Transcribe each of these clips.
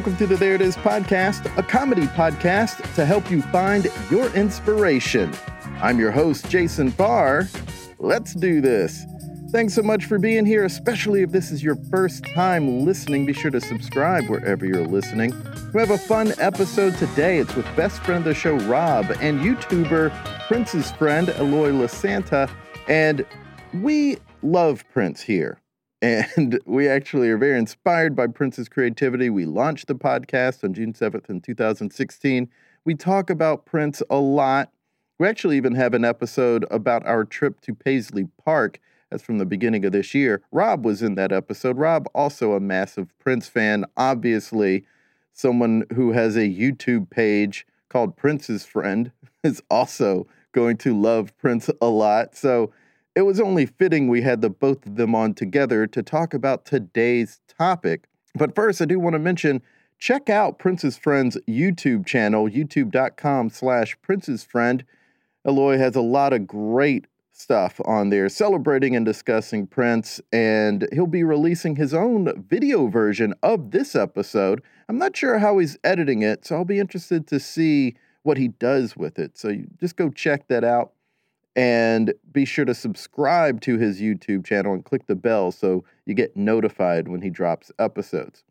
Welcome to the There It Is podcast, a comedy podcast to help you find your inspiration. I'm your host, Jason Barr. Let's do this. Thanks so much for being here, especially if this is your first time listening. Be sure to subscribe wherever you're listening. We have a fun episode today. It's with best friend of the show, Rob, and YouTuber Prince's friend, Eloy LaSanta. And we love Prince here. And we actually are very inspired by Prince's creativity. We launched the podcast on June 7th in 2016. We talk about Prince a lot. We actually even have an episode about our trip to Paisley Park. That's from the beginning of this year. Rob was in that episode. Rob, also a massive Prince fan, obviously, someone who has a YouTube page called Prince's Friend, is also going to love Prince a lot. So, it was only fitting we had the both of them on together to talk about today's topic. But first, I do want to mention check out Prince's Friend's YouTube channel, youtube.com slash Prince's Friend. Eloy has a lot of great stuff on there celebrating and discussing Prince, and he'll be releasing his own video version of this episode. I'm not sure how he's editing it, so I'll be interested to see what he does with it. So just go check that out. And be sure to subscribe to his YouTube channel and click the bell so you get notified when he drops episodes.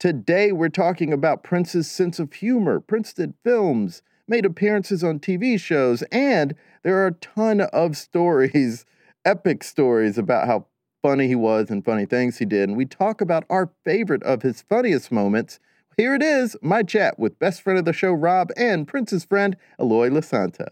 Today, we're talking about Prince's sense of humor. Prince did films, made appearances on TV shows, and there are a ton of stories, epic stories about how funny he was and funny things he did. And we talk about our favorite of his funniest moments. Here it is my chat with best friend of the show, Rob, and Prince's friend, Eloy LaSanta.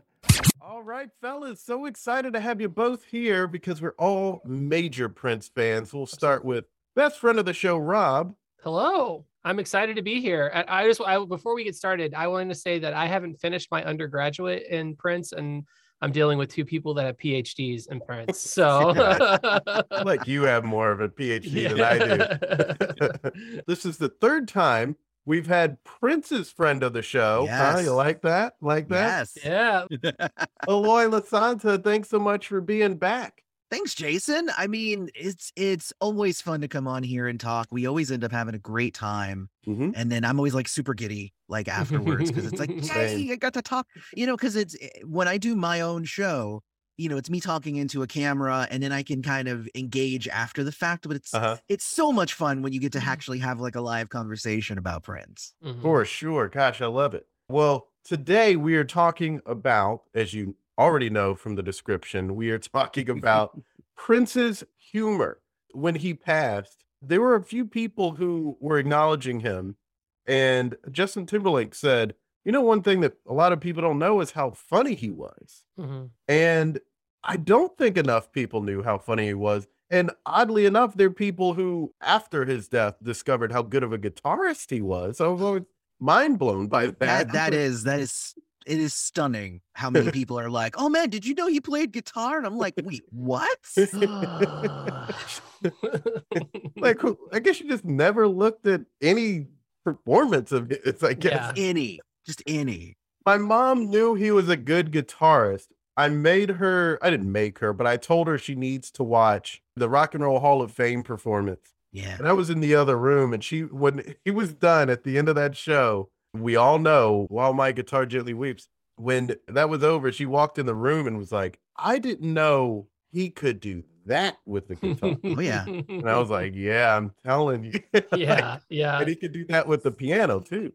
All right, fellas. So excited to have you both here because we're all major Prince fans. We'll start with best friend of the show, Rob. Hello. I'm excited to be here. I just I, before we get started, I wanted to say that I haven't finished my undergraduate in Prince, and I'm dealing with two people that have PhDs in Prince. So, like you have more of a PhD than I do. this is the third time We've had Prince's friend of the show. Yes. Huh? You like that? Like that? Yes. Yeah. Eloy LaSanta, thanks so much for being back. Thanks, Jason. I mean, it's it's always fun to come on here and talk. We always end up having a great time, mm-hmm. and then I'm always like super giddy like afterwards because it's like, yay, I got to talk. You know, because it's eh, when I do my own show, you know, it's me talking into a camera and then I can kind of engage after the fact. But it's uh-huh. it's so much fun when you get to mm-hmm. actually have like a live conversation about Prince. Mm-hmm. For sure. Gosh, I love it. Well, today we are talking about, as you already know from the description, we are talking about Prince's humor. When he passed, there were a few people who were acknowledging him. And Justin Timberlake said, you know, one thing that a lot of people don't know is how funny he was. Mm-hmm. And I don't think enough people knew how funny he was. And oddly enough, there are people who, after his death, discovered how good of a guitarist he was. I was always mind blown by that. That, that is that is it is stunning how many people are like, "Oh man, did you know he played guitar?" And I'm like, "Wait, what?" like, I guess you just never looked at any performance of his. I guess yeah. any, just any. My mom knew he was a good guitarist, I made her, I didn't make her, but I told her she needs to watch the Rock and Roll Hall of Fame performance. Yeah. And I was in the other room, and she, when he was done at the end of that show, we all know while my guitar gently weeps, when that was over, she walked in the room and was like, I didn't know he could do that with the guitar. oh, yeah. And I was like, yeah, I'm telling you. yeah. like, yeah. And he could do that with the piano too.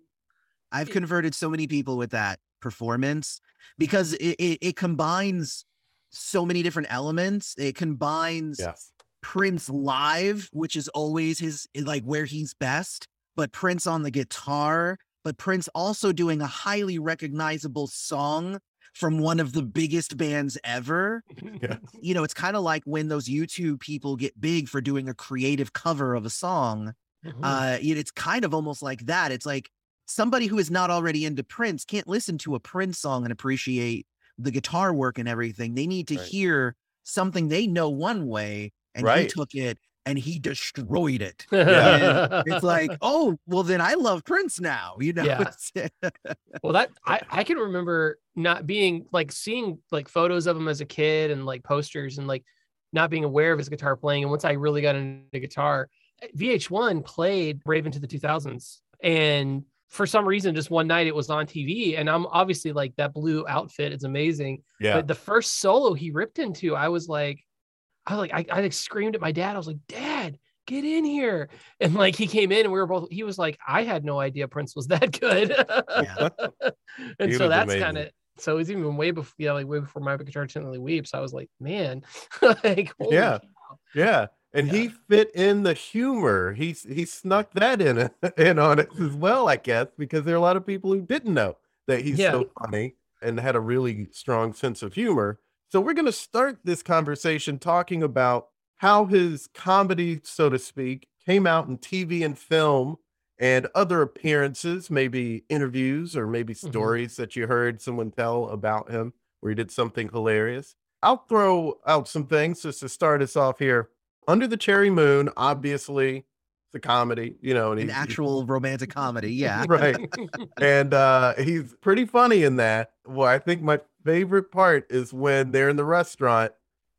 I've converted so many people with that performance because it, it, it combines so many different elements. It combines yes. Prince live, which is always his like where he's best, but Prince on the guitar, but Prince also doing a highly recognizable song from one of the biggest bands ever. Yes. You know, it's kind of like when those YouTube people get big for doing a creative cover of a song. Mm-hmm. Uh, it's kind of almost like that. It's like somebody who is not already into Prince can't listen to a Prince song and appreciate the guitar work and everything. They need to Right. hear something they know one way and he took it and he destroyed it. Yeah. It's like, oh, well, then I love Prince now. You know, Yeah. Well that I, I can remember not being like seeing like photos of him as a kid and like posters and like not being aware of his guitar playing and once i really got into guitar eh, vh1 played Raven to the 2000s and for some reason just one night it was on tv and i'm obviously like that blue outfit is amazing Yeah. but the first solo he ripped into i was like i was like I, I like screamed at my dad i was like dad get in here and like he came in and we were both he was like i had no idea prince was that good Yeah. and He so that's kind of so it's even way before yeah like way before my guitar gently weeps i was like man like Yeah. cow. Yeah. And he fit in the humor. He he snuck that in in on it as well, I guess, because there are a lot of people who didn't know that he's Yeah. so funny and had a really strong sense of humor. So we're going to start this conversation talking about how his comedy, so to speak, came out in TV and film and other appearances, maybe interviews or maybe Mhm. stories that you heard someone tell about him where he did something hilarious. I'll throw out some things just to start us off here. Under the Cherry Moon, obviously, it's a comedy, you know, and an actual romantic comedy. Yeah. right. And uh he's pretty funny in that. Well, I think my favorite part is when they're in the restaurant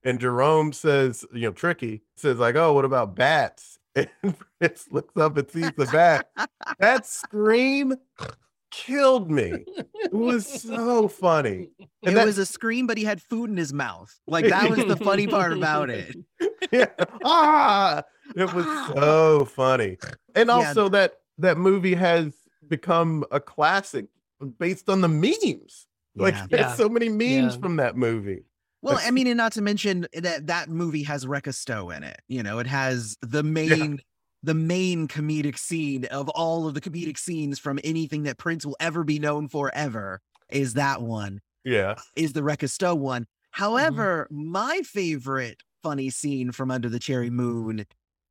and Jerome says, you know, Tricky says, like, oh, what about bats? And Fritz looks up and sees the bat. That scream killed me. It was so funny. It And that- was a scream, but he had food in his mouth. Like that was the funny part about it. yeah. Ah, it was so funny. And Yeah. also that that movie has become a classic based on the memes. Like Yeah. there's Yeah. so many memes Yeah. from that movie. Well, That's- I mean, and not to mention that that movie has Wrecka Stow in it. You know, it has the main the main comedic scene of all of the comedic scenes from anything that Prince will ever be known for ever is that one. Yeah. Is the Wrecka Stow one. However, my favorite funny scene from Under the Cherry Moon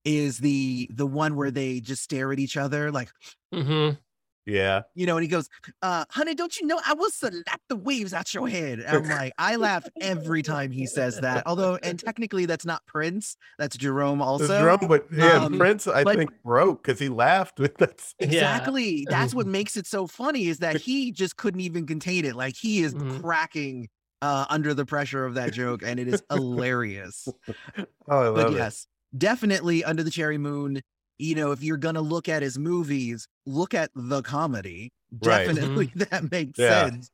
is the the one where they just stare at each other like Mhm. Yeah. you know, and he goes, uh, honey, don't you know I will slap the waves out your head? And I'm like, I laugh every time he says that. Although, and technically that's not Prince, that's Jerome also. Jerome, but yeah, um, Prince, I but- think broke because he laughed with that. scene. Yeah. Exactly. That's what makes it so funny is that he just couldn't even contain it. Like he is Mhm. cracking uh under the pressure of that joke, and it is hilarious. Oh, I but it. yes, definitely under the cherry moon. You know, if you're gonna look at his movies, look at the comedy. Right. Definitely that makes Yeah. sense.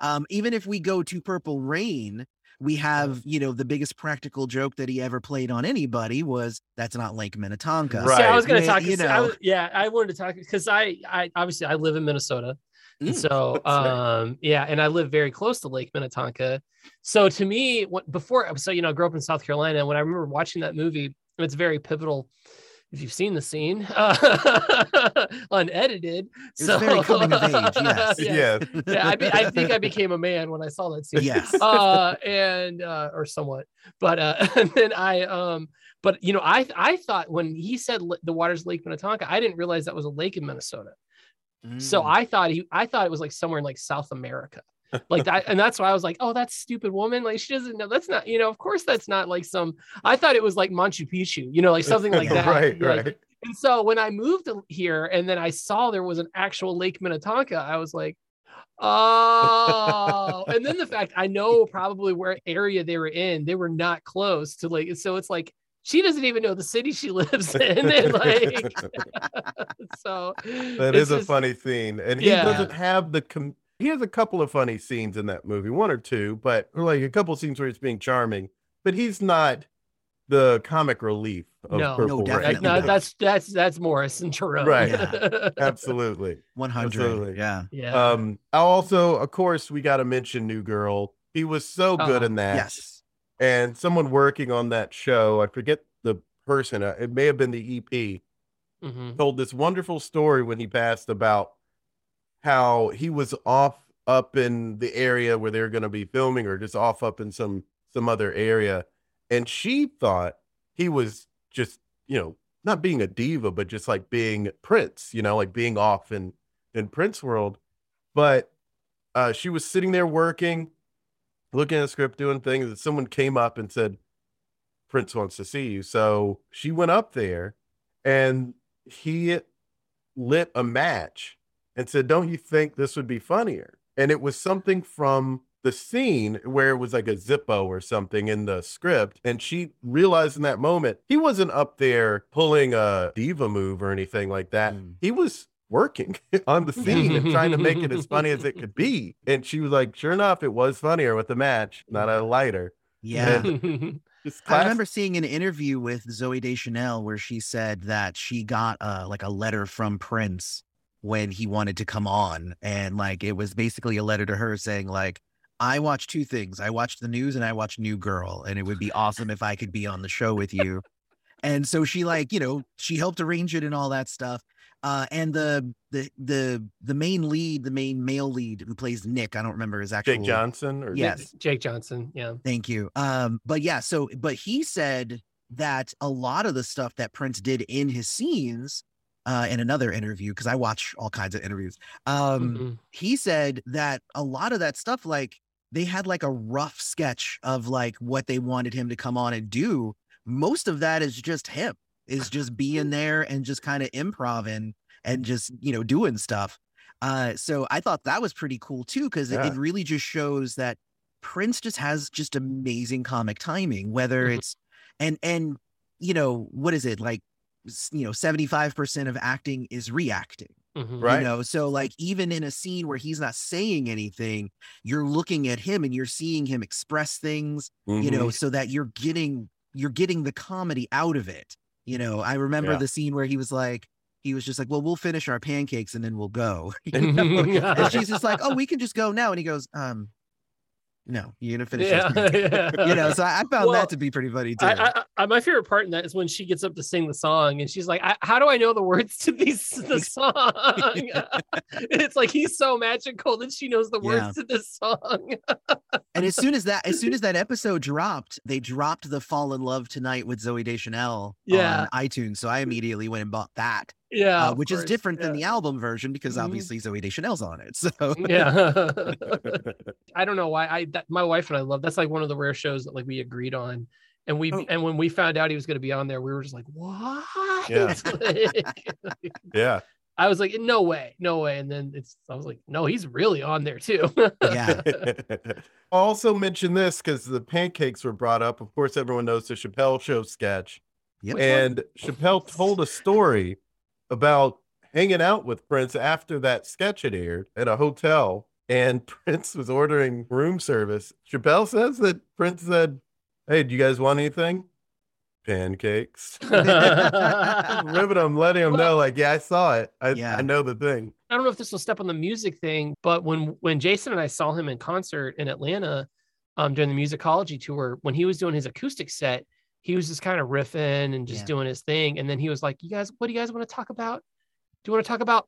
Um, even if we go to Purple Rain, we have, you know, the biggest practical joke that he ever played on anybody was that's not Lake Minnetonka. Right. See, I was going to talk. you so I know. was- yeah, I wanted to talk because I, I obviously I live in Minnesota, and Mm, so that's right. um, yeah, and I live very close to Lake Minnetonka. So to me, what before, so you know, I grew up in South Carolina, and when I remember watching that movie, it's very pivotal. If you've seen the scene, uh, unedited, It's so very coming of age, yes. Yeah. yeah, I, be, I think I became a man when I saw that scene Yes. uh and uh or somewhat but uh and then i um but you know i i thought when he said the water's lake minnetonka i didn't realize that was a lake in minnesota so Mm. i thought he i thought it was like somewhere in like south america like that and that's why i was like oh that's stupid woman like she doesn't know that's not you know of course that's not like some i thought it was like machu picchu you know like something like that right, Like, right. and so when I moved here and then I saw there was an actual Lake Minnetonka, I was like, oh. and then the fact I know probably where area they were in, they were not close to like, so it's like she doesn't even know the city she lives in. And like, so that is a just- funny thing. and he Yeah. doesn't have the. Com- he has a couple of funny scenes in that movie, one or two, but or like a couple scenes where he's being charming, but he's not the comic relief of No. Purple No, Rain. No, that's that's that's Morris and Jerome. Right. Yeah. absolutely. 100. absolutely. Yeah. yeah. Um, also, of course, we got to mention New Girl. He was so good Oh, in that. Yes. and someone working on that show, I forget the person, uh, it may have been the EP, Mhm. told this wonderful story when he passed about how he was off up in the area where they were going to be filming or just off up in some some other area and she thought he was just you know not being a diva but just like being prince you know like being off in in Prince World, but uh, she was sitting there working, looking at the script, doing things, and someone came up and said, Prince wants to see you. So she went up there and he lit a match and said, Don't you think this would be funnier? And it was something from the scene where it was like a Zippo or something in the script. And she realized in that moment, he wasn't up there pulling a diva move or anything like that. Mm. He was working on the scene and trying to make it as funny as it could be. And she was like, sure enough, it was funnier with the match, not a lighter. Yeah. I remember seeing an interview with Zooey Deschanel where she said that she got uh, like a letter from Prince when he wanted to come on. And like it was basically a letter to her saying, like, I watch two things. I watch the news and I watch New Girl. And it would be awesome if I could be on the show with you. and so she like, you know, she helped arrange it and all that stuff. Uh, and the the the the main lead, the main male lead who plays Nick, I don't remember his actual Jake Johnson or yes, Jake Johnson. Yeah. Thank you. Um, but yeah, so but he said that a lot of the stuff that Prince did in his scenes, uh, in another interview, because I watch all kinds of interviews. Um, mm-hmm. he said that a lot of that stuff, like they had like a rough sketch of like what they wanted him to come on and do. Most of that is just him is just being there and just kind of improvising and just you know doing stuff. Uh, so I thought that was pretty cool too because yeah. it, really just shows that Prince just has just amazing comic timing. Whether mm-hmm. it's and and you know what is it like you know 75% of acting is reacting mm-hmm. right you know so like even in a scene where he's not saying anything you're looking at him and you're seeing him express things mm-hmm. you know mm-hmm. so that you're getting you're getting the comedy out of it you know, I remember yeah. the scene where he was like, he was just like, "Well, we'll finish our pancakes and then we'll go." and she's just like, "Oh, we can just go now." And he goes, "Um, no, you're gonna finish. Yeah, yeah. you know. So I, found well, that to be pretty funny too. I, I, my favorite part in that is when she gets up to sing the song, and she's like, "How do I know the words to these the song?" it's like he's so magical that she knows the words yeah. to this song. and as soon as that, as soon as that episode dropped, they dropped the "Fall in Love Tonight" with Zooey Deschanel yeah. on iTunes. So I immediately went and bought that yeah, uh, which is different yeah. than the album version because mm-hmm. obviously Zooey Deschanel's on it. So yeah, I don't know why I that, my wife and I love that's like one of the rare shows that like we agreed on, and we oh. and when we found out he was going to be on there, we were just like, what? Yeah, like, yeah. I was like, no way, no way. And then it's, I was like, no, he's really on there too. yeah. Also mention this because the pancakes were brought up. Of course, everyone knows the Chappelle show sketch. Yep. And Chappelle told a story about hanging out with Prince after that sketch had aired at a hotel, and Prince was ordering room service. Chappelle says that Prince said, Hey, do you guys want anything? Pancakes. Ribbon him, letting him know, like, yeah, I saw it. I, yeah. I know the thing. I don't know if this will step on the music thing, but when when Jason and I saw him in concert in Atlanta um, during the musicology tour, when he was doing his acoustic set, he was just kind of riffing and just yeah. doing his thing. And then he was like, You guys, what do you guys want to talk about? Do you want to talk about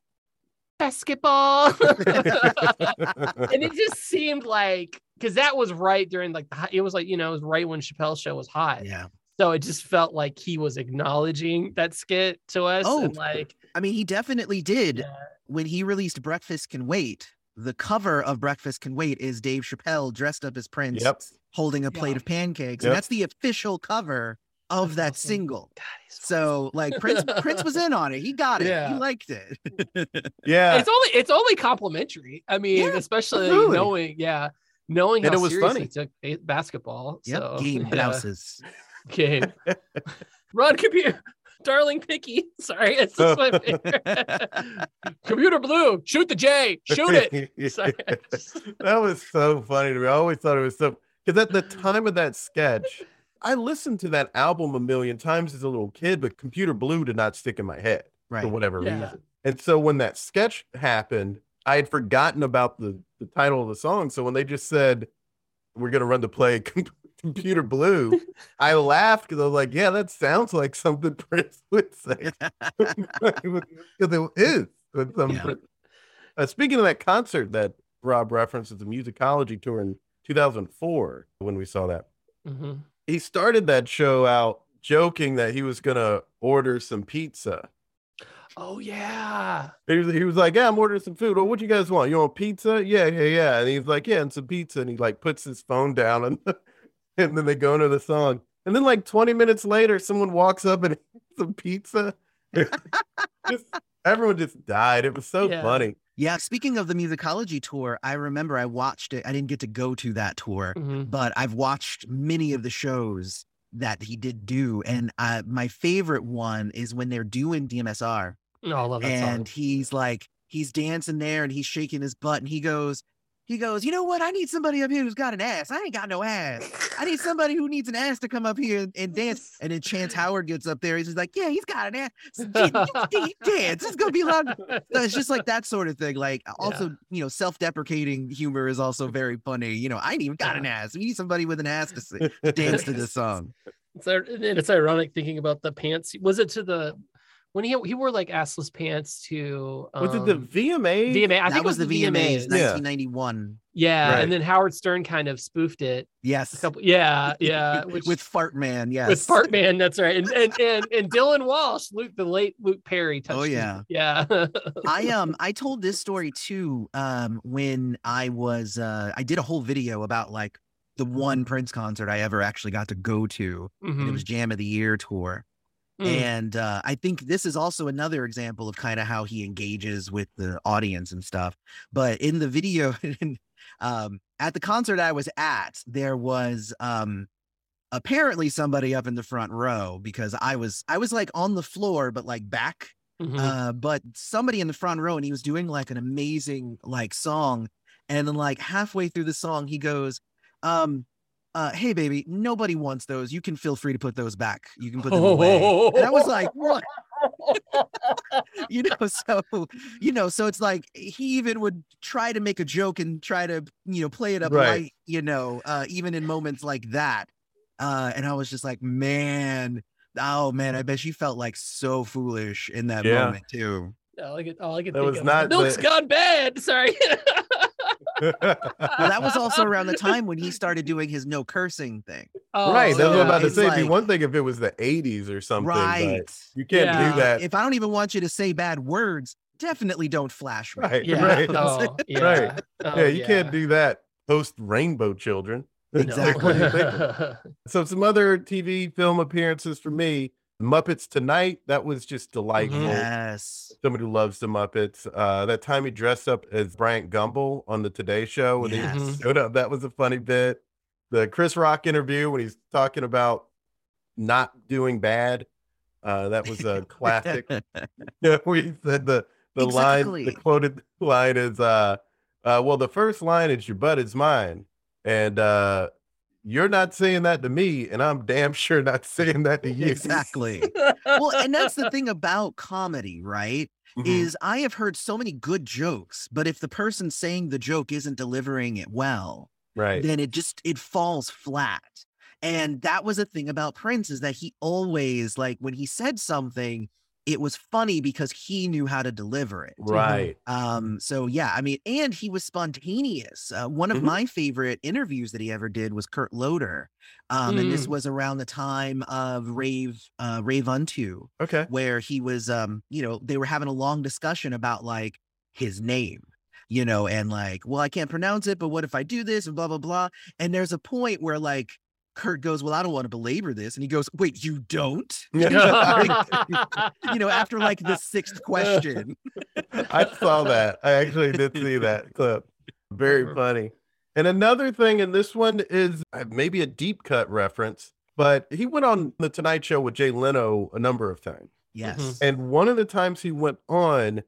basketball? and it just seemed like because that was right during like the, it was like, you know, it was right when Chappelle's show was hot. Yeah. So it just felt like he was acknowledging that skit to us. Oh, and like I mean, he definitely did yeah. when he released Breakfast Can Wait. The cover of Breakfast Can Wait is Dave Chappelle dressed up as Prince. Yep holding a plate yeah. of pancakes, yep. and that's the official cover of that awesome. single. God, so like Prince Prince was in on it. He got it. Yeah. He liked it. yeah. It's only it's only complimentary. I mean, yeah, especially absolutely. knowing, yeah, knowing and it was funny. took basketball. Yep. So, game blouses. Game. Run computer. Darling Picky. Sorry, it's just my favorite. Computer Blue, shoot the J, shoot it. Sorry. that was so funny to me. I always thought it was so because at the time of that sketch, I listened to that album a million times as a little kid, but Computer Blue did not stick in my head right. for whatever yeah. reason. And so when that sketch happened, I had forgotten about the, the title of the song. So when they just said, we're going to run the play Computer Blue, I laughed because I was like, yeah, that sounds like something Prince would say. Because it is. Yeah. Uh, speaking of that concert that Rob references, the musicology tour in 2004 when we saw that. Mm-hmm. He started that show out joking that he was going to order some pizza. Oh yeah. He was, he was like, "Yeah, I'm ordering some food. Well, what you guys want? You want pizza? Yeah, yeah, yeah." And he's like, "Yeah, and some pizza." And he like puts his phone down, and and then they go into the song. And then like 20 minutes later, someone walks up and eats some pizza. just, everyone just died. It was so Yeah. funny. Yeah. Speaking of the musicology tour, I remember I watched it. I didn't get to go to that tour, Mhm. but I've watched many of the shows that he did do. And uh, my favorite one is when they're doing DMSR Oh, I love that and song. he's like, he's dancing there and he's shaking his butt and he goes, he goes, you know what? I need somebody up here who's got an ass. I ain't got no ass. I need somebody who needs an ass to come up here and, and dance. And then Chance Howard gets up there. He's just like, yeah, he's got an ass. Dance. It's gonna be long. So it's just like that sort of thing. Like also, you know, self-deprecating humor is also very funny. You know, I ain't even got an ass. We need somebody with an ass to dance to this song. It's, it's ironic thinking about the pants. Was it to the when he he wore like assless pants to um, Was it the VMA? VMA? I that think was, it was the VMAs, Yeah. 1991. Yeah, Right. and then Howard Stern kind of spoofed it. A Yes. couple, yeah, yeah, which, with Fart Man, yes. with Fart Man. That's right, and and and, and Dylan Walsh, Luke, the late Luke Perry. Touched Oh, him. yeah. yeah. I um I told this story too um when I was uh I did a whole video about like the one Prince concert I ever actually got to go to. And it was Jam of the Year tour. Mm. And uh, I think this is also another example of kind of how he engages with the audience and stuff. But in the video, um, at the concert I was at, there was um, apparently somebody up in the front row because I was I was like on the floor, but like back. Mhm. Uh, but somebody in the front row, and he was doing like an amazing like song, and then like halfway through the song, he goes, um. Uh, hey baby, nobody wants those. You can feel free to put those back. You can put them away. And I was like, what? you know, so you know, so it's like he even would try to make a joke and try to, you know, play it up Right. light, you know, uh, even in moments like that. Uh, and I was just like, man, oh man, I bet she felt like so foolish in that Yeah. moment too. all I could, all I could That think was of not milk's the- gone bad. Sorry. Well, that was also around the time when he started doing his no cursing thing. Oh, right. That's what I'm about to it's say. It'd be one thing if it was the 80s or something. but right. You can't Yeah. do that. If I don't even want you to say bad words, definitely don't flash me. Right. Yeah. Right. Oh, yeah. Right. Oh, yeah, you can't do that post Rainbow Children. Exactly. So some other TV film appearances for me. Muppets Tonight. That was just delightful. Mhm. Yes. Somebody who loves the Muppets. Uh, that time he dressed up as Bryant Gumbel on the Today Show when Yes. he showed up. That was a funny bit. The Chris Rock interview when he's talking about not doing bad. Uh, that was a classic. Yeah, we said the the line, the quoted line is, uh, uh, well, the first line is "Your butt is mine," and uh, you're not saying that to me, and I'm damn sure not saying that to you. exactly. well, and that's the thing about comedy, right? Mhm. Is I have heard so many good jokes, but if the person saying the joke isn't delivering it well, right. then it just it falls flat. And that was a thing about Prince is that he always like when he said something, it was funny because he knew how to deliver it. Right. Um, so yeah, I mean, and he was spontaneous. Uh, one of Mhm. my favorite interviews that he ever did was Kurt Loder. Um, and this Mm. was around the time of Rave, uh, Rave Un2, Okay. where he was, um, you know, they were having a long discussion about like his name, you know, and like, well, I can't pronounce it, but what if I do this and blah, blah, blah. And there's a point where like Kurt goes, well, I don't want to belabor this. And he goes, wait, you don't? you know, after like the sixth question. I saw that. I actually did see that clip. Very funny. And another thing, and this one is uh, maybe a deep cut reference, but he went on the Tonight Show with Jay Leno a number of times. Yes. And one of the times he went on,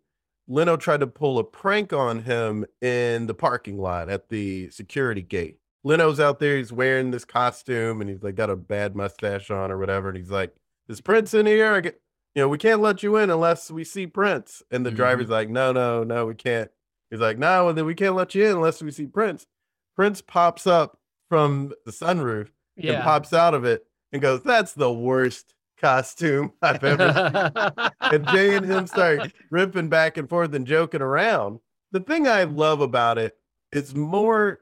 Leno tried to pull a prank on him in the parking lot at the security gate. Leno's out there, he's wearing this costume and he's like got a bad mustache on or whatever. And he's like, Is Prince in here? I get, you know, we can't let you in unless we see Prince. And the Mhm. driver's like, No, no, no, we can't. He's like, No, and then we can't let you in unless we see Prince. Prince pops up from the sunroof and pops out of it and goes, That's the worst costume I've ever and Jay and him start ripping back and forth and joking around. The thing I love about it is more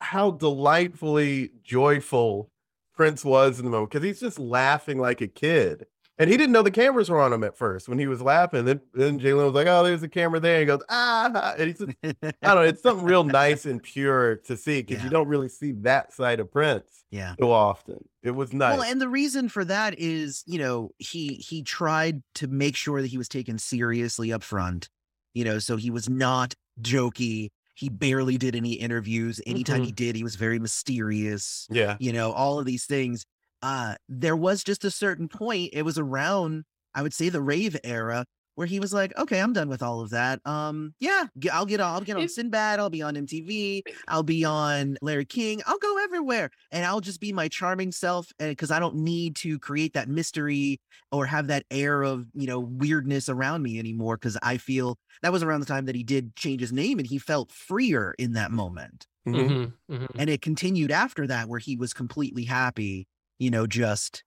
how delightfully joyful Prince was in the moment because he's just laughing like a kid. And he didn't know the cameras were on him at first when he was laughing. Then, then Jay Leno was like, "Oh, there's a camera there." And he goes, "Ah!" And he's, I don't know. It's something real nice and pure to see because Yeah. you don't really see that side of Prince Yeah. so often. It was nice. Well, and the reason for that is, you know, he he tried to make sure that he was taken seriously up front. You know, so he was not jokey. He barely did any interviews. Anytime he did, he was very mysterious. yeah, You know, all of these things. Uh there was just a certain point. It was around, I would say, the rave era where he was like, "Okay, I'm done with all of that. Um, yeah, I'll get on, I'll get on Sinbad. I'll be on MTV. I'll be on Larry King. I'll go everywhere, and I'll just be my charming self. And because I don't need to create that mystery or have that air of you know weirdness around me anymore. Because I feel that was around the time that he did change his name, and he felt freer in that moment. Mhm. Mhm, mhm. And it continued after that, where he was completely happy. You know, just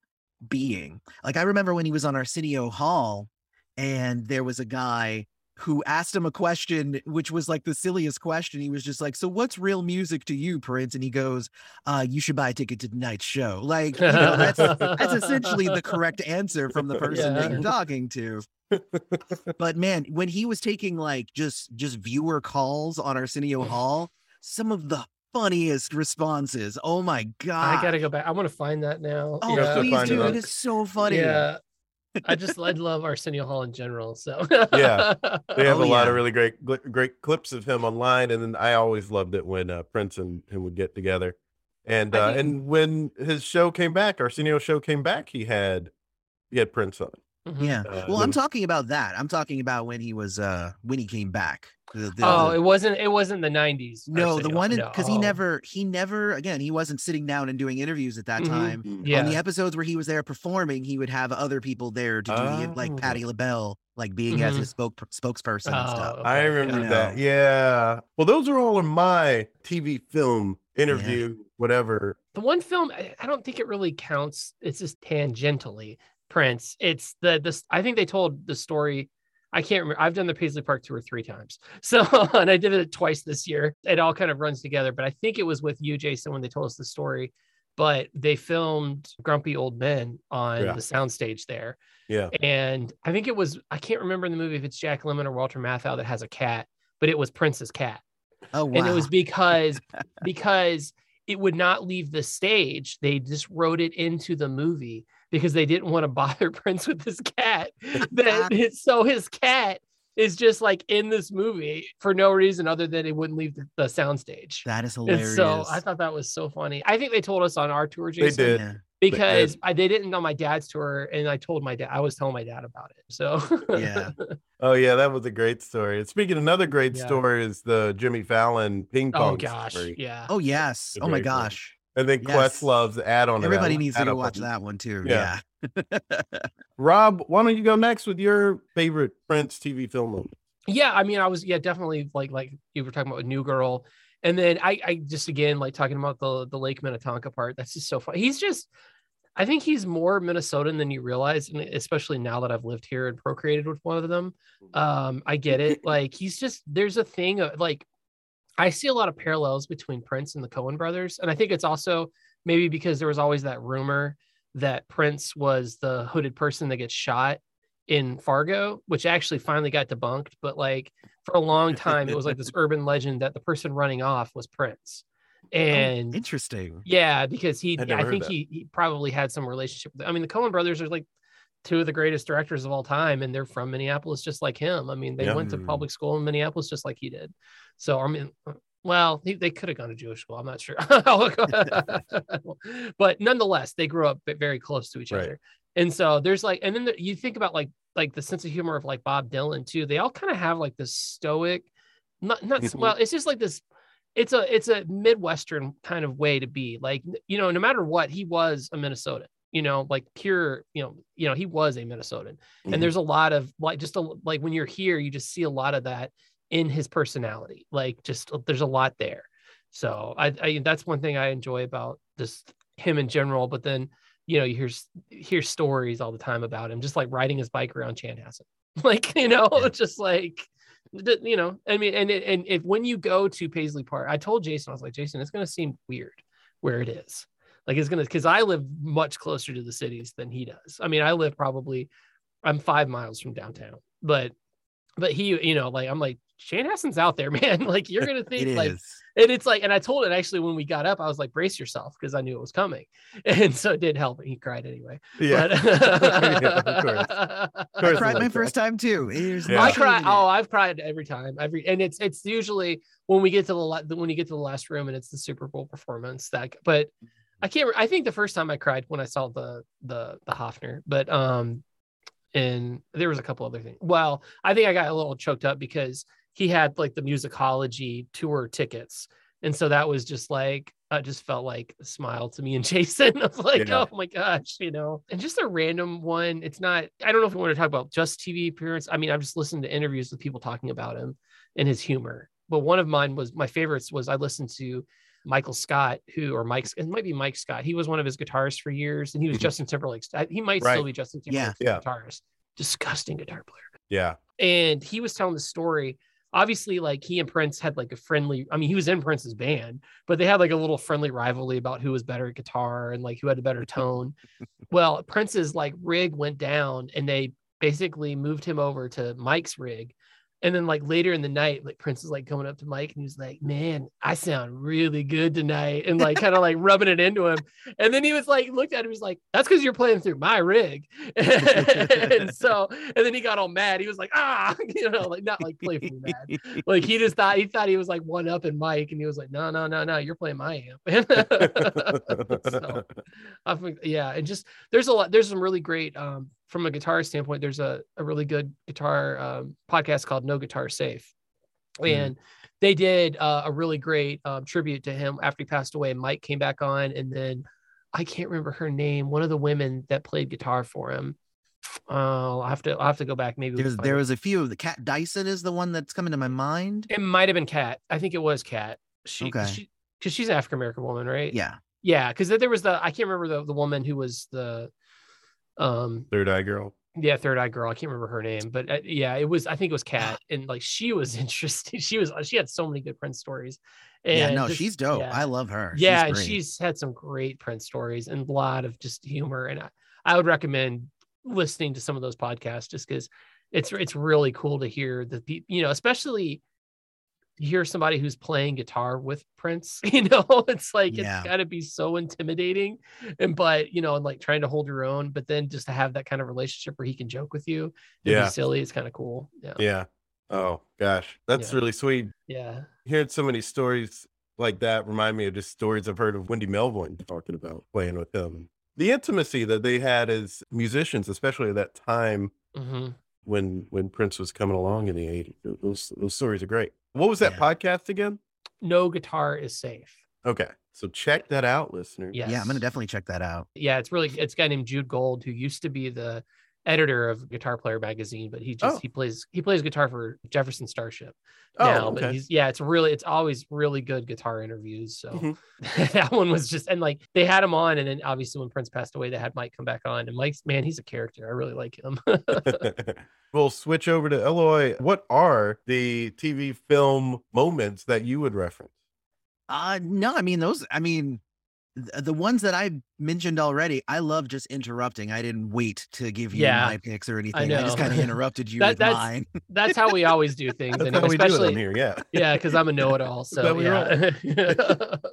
being like I remember when he was on Arsenio Hall and there was a guy who asked him a question which was like the silliest question. He was just like so what's real music to you prince? And he goes uh you should buy a ticket to tonight's show. Like you know that's that's essentially the correct answer from the person that Yeah. you're talking to. But man when he was taking like just just viewer calls on arsenio hall some of the funniest responses. Oh my god. I gotta go back. I want to find that now. oh You have to please find it it is so funny. Yeah. I just I love Arsenio Hall in general. So Yeah. They have Oh, a lot yeah. of really great great clips of him online, and then I always loved it when uh, Prince and him would get together. And uh, and when his show came back, Arsenio show came back, he had he had Prince on. Mhm. Yeah. Uh, well, I'm talking about that. I'm talking about when he was uh when he came back. The- the- Oh, the- it wasn't it wasn't the 90s. no, the Arsenio. one No. because he Oh. never he never again he wasn't sitting down and doing interviews at that Mhm. time. Yeah. On the episodes where he was there performing, he would have other people there to do the like Oh. Patti LaBelle, like being as Mhm. his spoke spokesperson and stuff. Oh, I remember yeah. that. Yeah. Well, those are all in my TV film interview, whatever. The one film I I don't think it really counts. It's just tangentially Prince. It's the this I think they told the story. I can't remember. I've done the Paisley Park tour three times. So and I did it twice this year. It all kind of runs together. But I think it was with you, Jason, when they told us the story. But they filmed Grumpy Old Men on Yeah. the soundstage there. Yeah. And I think it was I can't remember in the movie if it's Jack Lemmon or Walter Matthau that has a cat, but it was Prince's cat Oh wow. and it was because because it would not leave the stage they just wrote it into the movie because they didn't want to bother prince with his cat that it's- so his cat is just like in this movie for no reason other than it wouldn't leave the, the soundstage that is and hilarious. so i thought that was so funny i think they told us on our tour They did. Yeah. because I, they didn't on my dad's tour and i told my dad i was telling my dad about it so Yeah. Oh yeah, that was a great story. Speaking of another great Yeah. story is the Jimmy Fallon ping oh, pong. oh gosh story. yeah Oh yes. A Oh my great one. gosh. And then Yes. Questlove's add on. Everybody needs to go watch that one too. Yeah. Yeah. Rob, why don't you go next with your favorite Prince TV film? movie? yeah i mean i was yeah definitely like like you were talking about with new girl and then i i just again like talking about the the lake minnetonka part that's just so fun he's just i think he's more minnesotan than you realize and especially now that i've lived here and procreated with one of them um i get it like he's just there's a thing of like i see a lot of parallels between prince and the Coen brothers and i think it's also maybe because there was always that rumor that prince was the hooded person that gets shot in Fargo, which actually finally got debunked. But like for a long time, it was like this urban legend that the person running off was Prince. And Oh, interesting. yeah, because he, I think he, he probably had some relationship with. I mean, the Coen brothers are like two of the greatest directors of all time, and they're from Minneapolis, just like him. I mean, they Yeah. went to public school in Minneapolis, just like he did. So I mean, well, they could have gone to Jewish school. I'm not sure, but nonetheless, they grew up very close to each Right. other. And so there's like, and then the, you think about like like the sense of humor of like Bob Dylan too. They all kind of have like this stoic, not not Mhm. well. It's just like this it's a it's a midwestern kind of way to be like you know no matter what he was a minnesotan you know like pure you know you know he was a minnesotan and there's a lot of like just a, like when you're here you just see a lot of that in his personality like just uh, there's a lot there so i, I that's one thing i enjoy about just him in general but then you know you hear hear stories all the time about him just like riding his bike around chanhassen like you know Yeah. just like you know i mean and it- and if when you go to paisley park i told jason i was like jason it's going to seem weird where it is Like it's gonna because I live much closer to the cities than he does. I mean, I live probably I'm five miles from downtown, but but he, you know, like I'm like Chanhassen's out there, man. like you're gonna think like and it's like, and I told it actually when we got up, I was like, brace yourself because I knew it was coming. And so it did help. He cried anyway. Yeah. But, yeah of course. Of course I cried my first time too. Yeah. I cry. Oh, I've cried every time. Every and it's it's usually when we get to the when you get to the last room and it's the Super Bowl performance that but I can't I think the first time I cried when I saw the the the Hohner, but um and there was a couple other things. Well, I think I got a little choked up because he had like the musicology tour tickets. And so that was just like, I just felt like a smile to me and Jason of like, yeah. oh my gosh, you know, and just a random one. It's not, I don't know if we want to talk about just TV appearance. I mean, I've just listened to interviews with people talking about him and his humor. But one of mine was my favorites was I listened to Michael Scott, who or Mike, it might be Mike Scott. He was one of his guitarists for years, and he was mm-hmm. Justin Timberlake's. He might right. still be Justin Timberlake's yeah. guitarist. Disgusting guitar player. Yeah. And he was telling the story obviously like he and Prince had like a friendly I mean he was in Prince's band but they had like a little friendly rivalry about who was better at guitar and like who had a better tone. Well Prince's like rig went down and they basically moved him over to Mike's rig and then like later in the night, like Prince is like coming up to Mike and he's like, Man, I sound really good tonight. And like kind of like rubbing it into him. And then he was like, looked at him, he's like, That's because you're playing through my rig. and so and then he got all mad. He was like, ah, you know, like not like playfully mad. Like he just thought he thought he was like one up in Mike, and he was like, No, no, no, no, you're playing my amp. so I think yeah, and just there's a lot, there's some really great um from a guitar standpoint, there's a, a really good guitar um, podcast called No Guitar Safe. Mm. And they did uh, a really great um, tribute to him after he passed away. Mike came back on, and then I can't remember her name. One of the women that played guitar for him. Uh, I'll have to I'll have to go back. Maybe there was a few. The Kat Dyson is the one that's coming to my mind. It might have been Kat. I think it was Kat. She, okay. She, because she's an African American woman, right? Yeah. Yeah, because there was the I can't remember the the woman who was the um, Third Eye Girl. Yeah, Third Eye Girl. I can't remember her name, but uh, yeah, it was. I think it was Kat, and like she was interesting. She was. She had so many good Prince stories. And yeah, no, just, she's dope. Yeah. I love her. Yeah, she's, she's had some great Prince stories and a lot of just humor. And I, I would recommend listening to some of those podcasts just because it's it's really cool to hear the people, you know, especially hear somebody who's playing guitar with Prince, you know, it's like yeah. it's got to be so intimidating. And but you know, and like trying to hold your own, but then just to have that kind of relationship where he can joke with you, yeah, be silly, it's kind of cool. Yeah. Yeah. Oh gosh, that's yeah. really sweet. Yeah. Hearing so many stories like that remind me of just stories I've heard of Wendy Melvoin talking about playing with him. The intimacy that they had as musicians, especially at that time mm-hmm. when when Prince was coming along in the 80s. Those those stories are great. What was that yeah. podcast again? No guitar is safe. Okay. So check that out, listeners. Yes. Yeah, I'm gonna definitely check that out. Yeah, it's really it's a guy named Jude Gold who used to be the editor of Guitar Player magazine, but he just oh. he plays he plays guitar for Jefferson Starship oh, now. Okay. But he's yeah, it's really it's always really good guitar interviews. So mm-hmm. that one was just and like they had him on, and then obviously when Prince passed away, they had Mike come back on, and Mike's man, he's a character. I really like him. we'll switch over to Eloy. What are the TV film moments that you would reference? Uh no, I mean those. I mean the ones that I mentioned already, I love just interrupting. I didn't wait to give you yeah, my picks or anything. I, I just kind of interrupted you that, with that's, mine. that's how we always do things. that's and how especially, we do it here. Yeah. Yeah. Cause I'm a know-it-all. So yeah.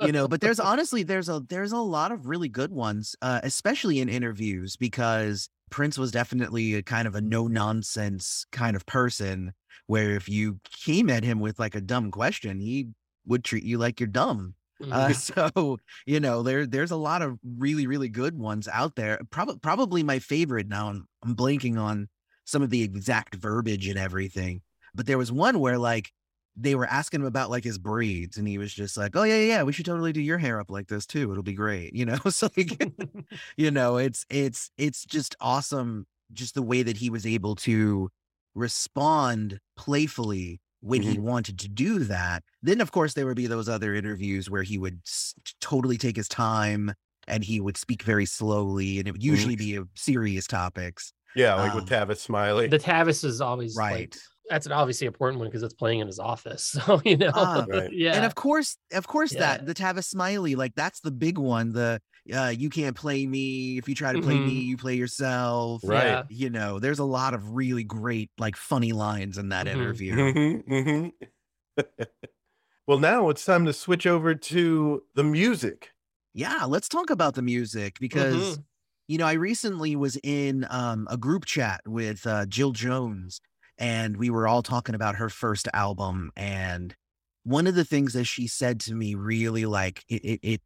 you know, but there's honestly, there's a, there's a lot of really good ones, uh, especially in interviews because Prince was definitely a kind of a no nonsense kind of person where if you came at him with like a dumb question, he would treat you like you're dumb uh, mm-hmm. so you know there there's a lot of really really good ones out there. Probably probably my favorite now. I'm, I'm blanking on some of the exact verbiage and everything, but there was one where like they were asking him about like his braids and he was just like oh yeah yeah we should totally do your hair up like this too it'll be great you know so like you know it's it's it's just awesome just the way that he was able to respond playfully when mm-hmm. he wanted to do that. Then, of course, there would be those other interviews where he would s- totally take his time and he would speak very slowly, and it would mm-hmm. usually mm-hmm. be serious topics. Yeah, like um, with Tavis Smiley. The Tavis is always right. Like, that's an obviously important one because it's playing in his office. So you know, uh, right. yeah. And of course, of course, yeah. that the Tavis Smiley, like that's the big one. The uh, you can't play me. If you try to play mm-hmm. me, you play yourself. Right. Yeah. You know, there's a lot of really great, like funny lines in that mm-hmm. interview. Mm-hmm. mm-hmm. well, now it's time to switch over to the music. Yeah, let's talk about the music because mm-hmm. you know, I recently was in um, a group chat with uh, Jill Jones and we were all talking about her first album and one of the things that she said to me really like it it it,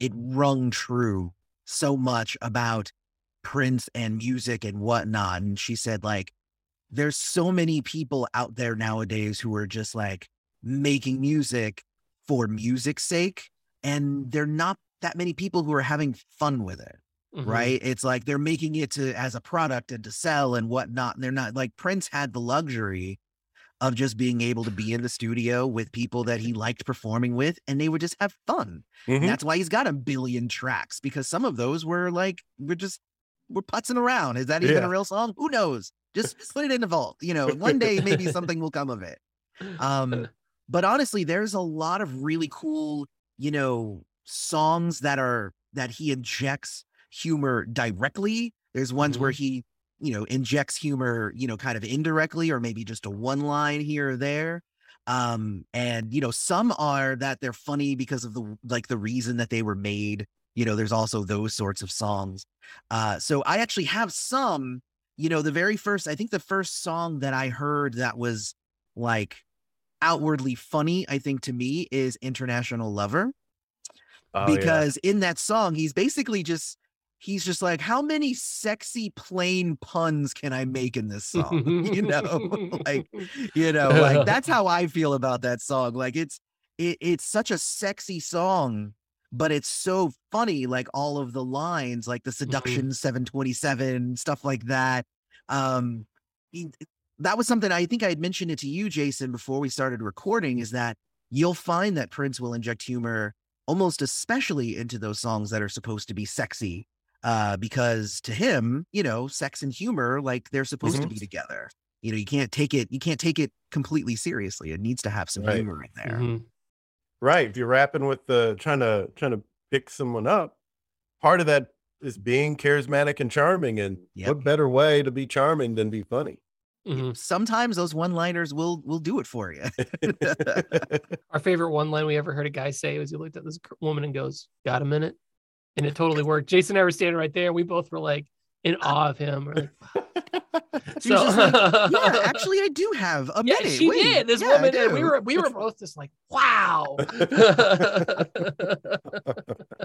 it rung true so much about Prince and music and whatnot. And she said, like, there's so many people out there nowadays who are just like making music for music's sake. And they're not that many people who are having fun with it. Mm-hmm. Right. It's like they're making it to as a product and to sell and whatnot. And they're not like Prince had the luxury of just being able to be in the studio with people that he liked performing with and they would just have fun. Mm-hmm. That's why he's got a billion tracks because some of those were like, we're just, we're putzing around. Is that even yeah. a real song? Who knows? Just put it in the vault. You know, one day maybe something will come of it. Um, but honestly, there's a lot of really cool, you know, songs that are that he injects humor directly. There's ones mm-hmm. where he, you know, injects humor, you know, kind of indirectly or maybe just a one line here or there. Um, and you know, some are that they're funny because of the like the reason that they were made. You know, there's also those sorts of songs. Uh, so I actually have some, you know, the very first, I think the first song that I heard that was like outwardly funny, I think to me is International Lover. Oh, because yeah. in that song, he's basically just he's just like, how many sexy plane puns can I make in this song? you know, like, you know, like that's how I feel about that song. Like it's it, it's such a sexy song, but it's so funny, like all of the lines, like the mm-hmm. seduction 727, stuff like that. Um he, that was something I think I had mentioned it to you, Jason, before we started recording, is that you'll find that Prince will inject humor almost especially into those songs that are supposed to be sexy uh, because to him, you know, sex and humor, like they're supposed mm-hmm. to be together. You know, you can't take it, you can't take it completely seriously. It needs to have some right. humor in there. Mm-hmm. Right. If you're rapping with the trying to trying to pick someone up, part of that is being charismatic and charming. And yep. what better way to be charming than be funny? Mm-hmm. Sometimes those one-liners will will do it for you. Our favorite one line we ever heard a guy say was he looked at this woman and goes, "Got a minute?" And it totally worked. Jason and I were standing right there, and we both were like in awe of him. We're like, so, like, yeah, actually, I do have a minute. Yeah, she Wait, did. This yeah, woman, and we were we were both just like, wow.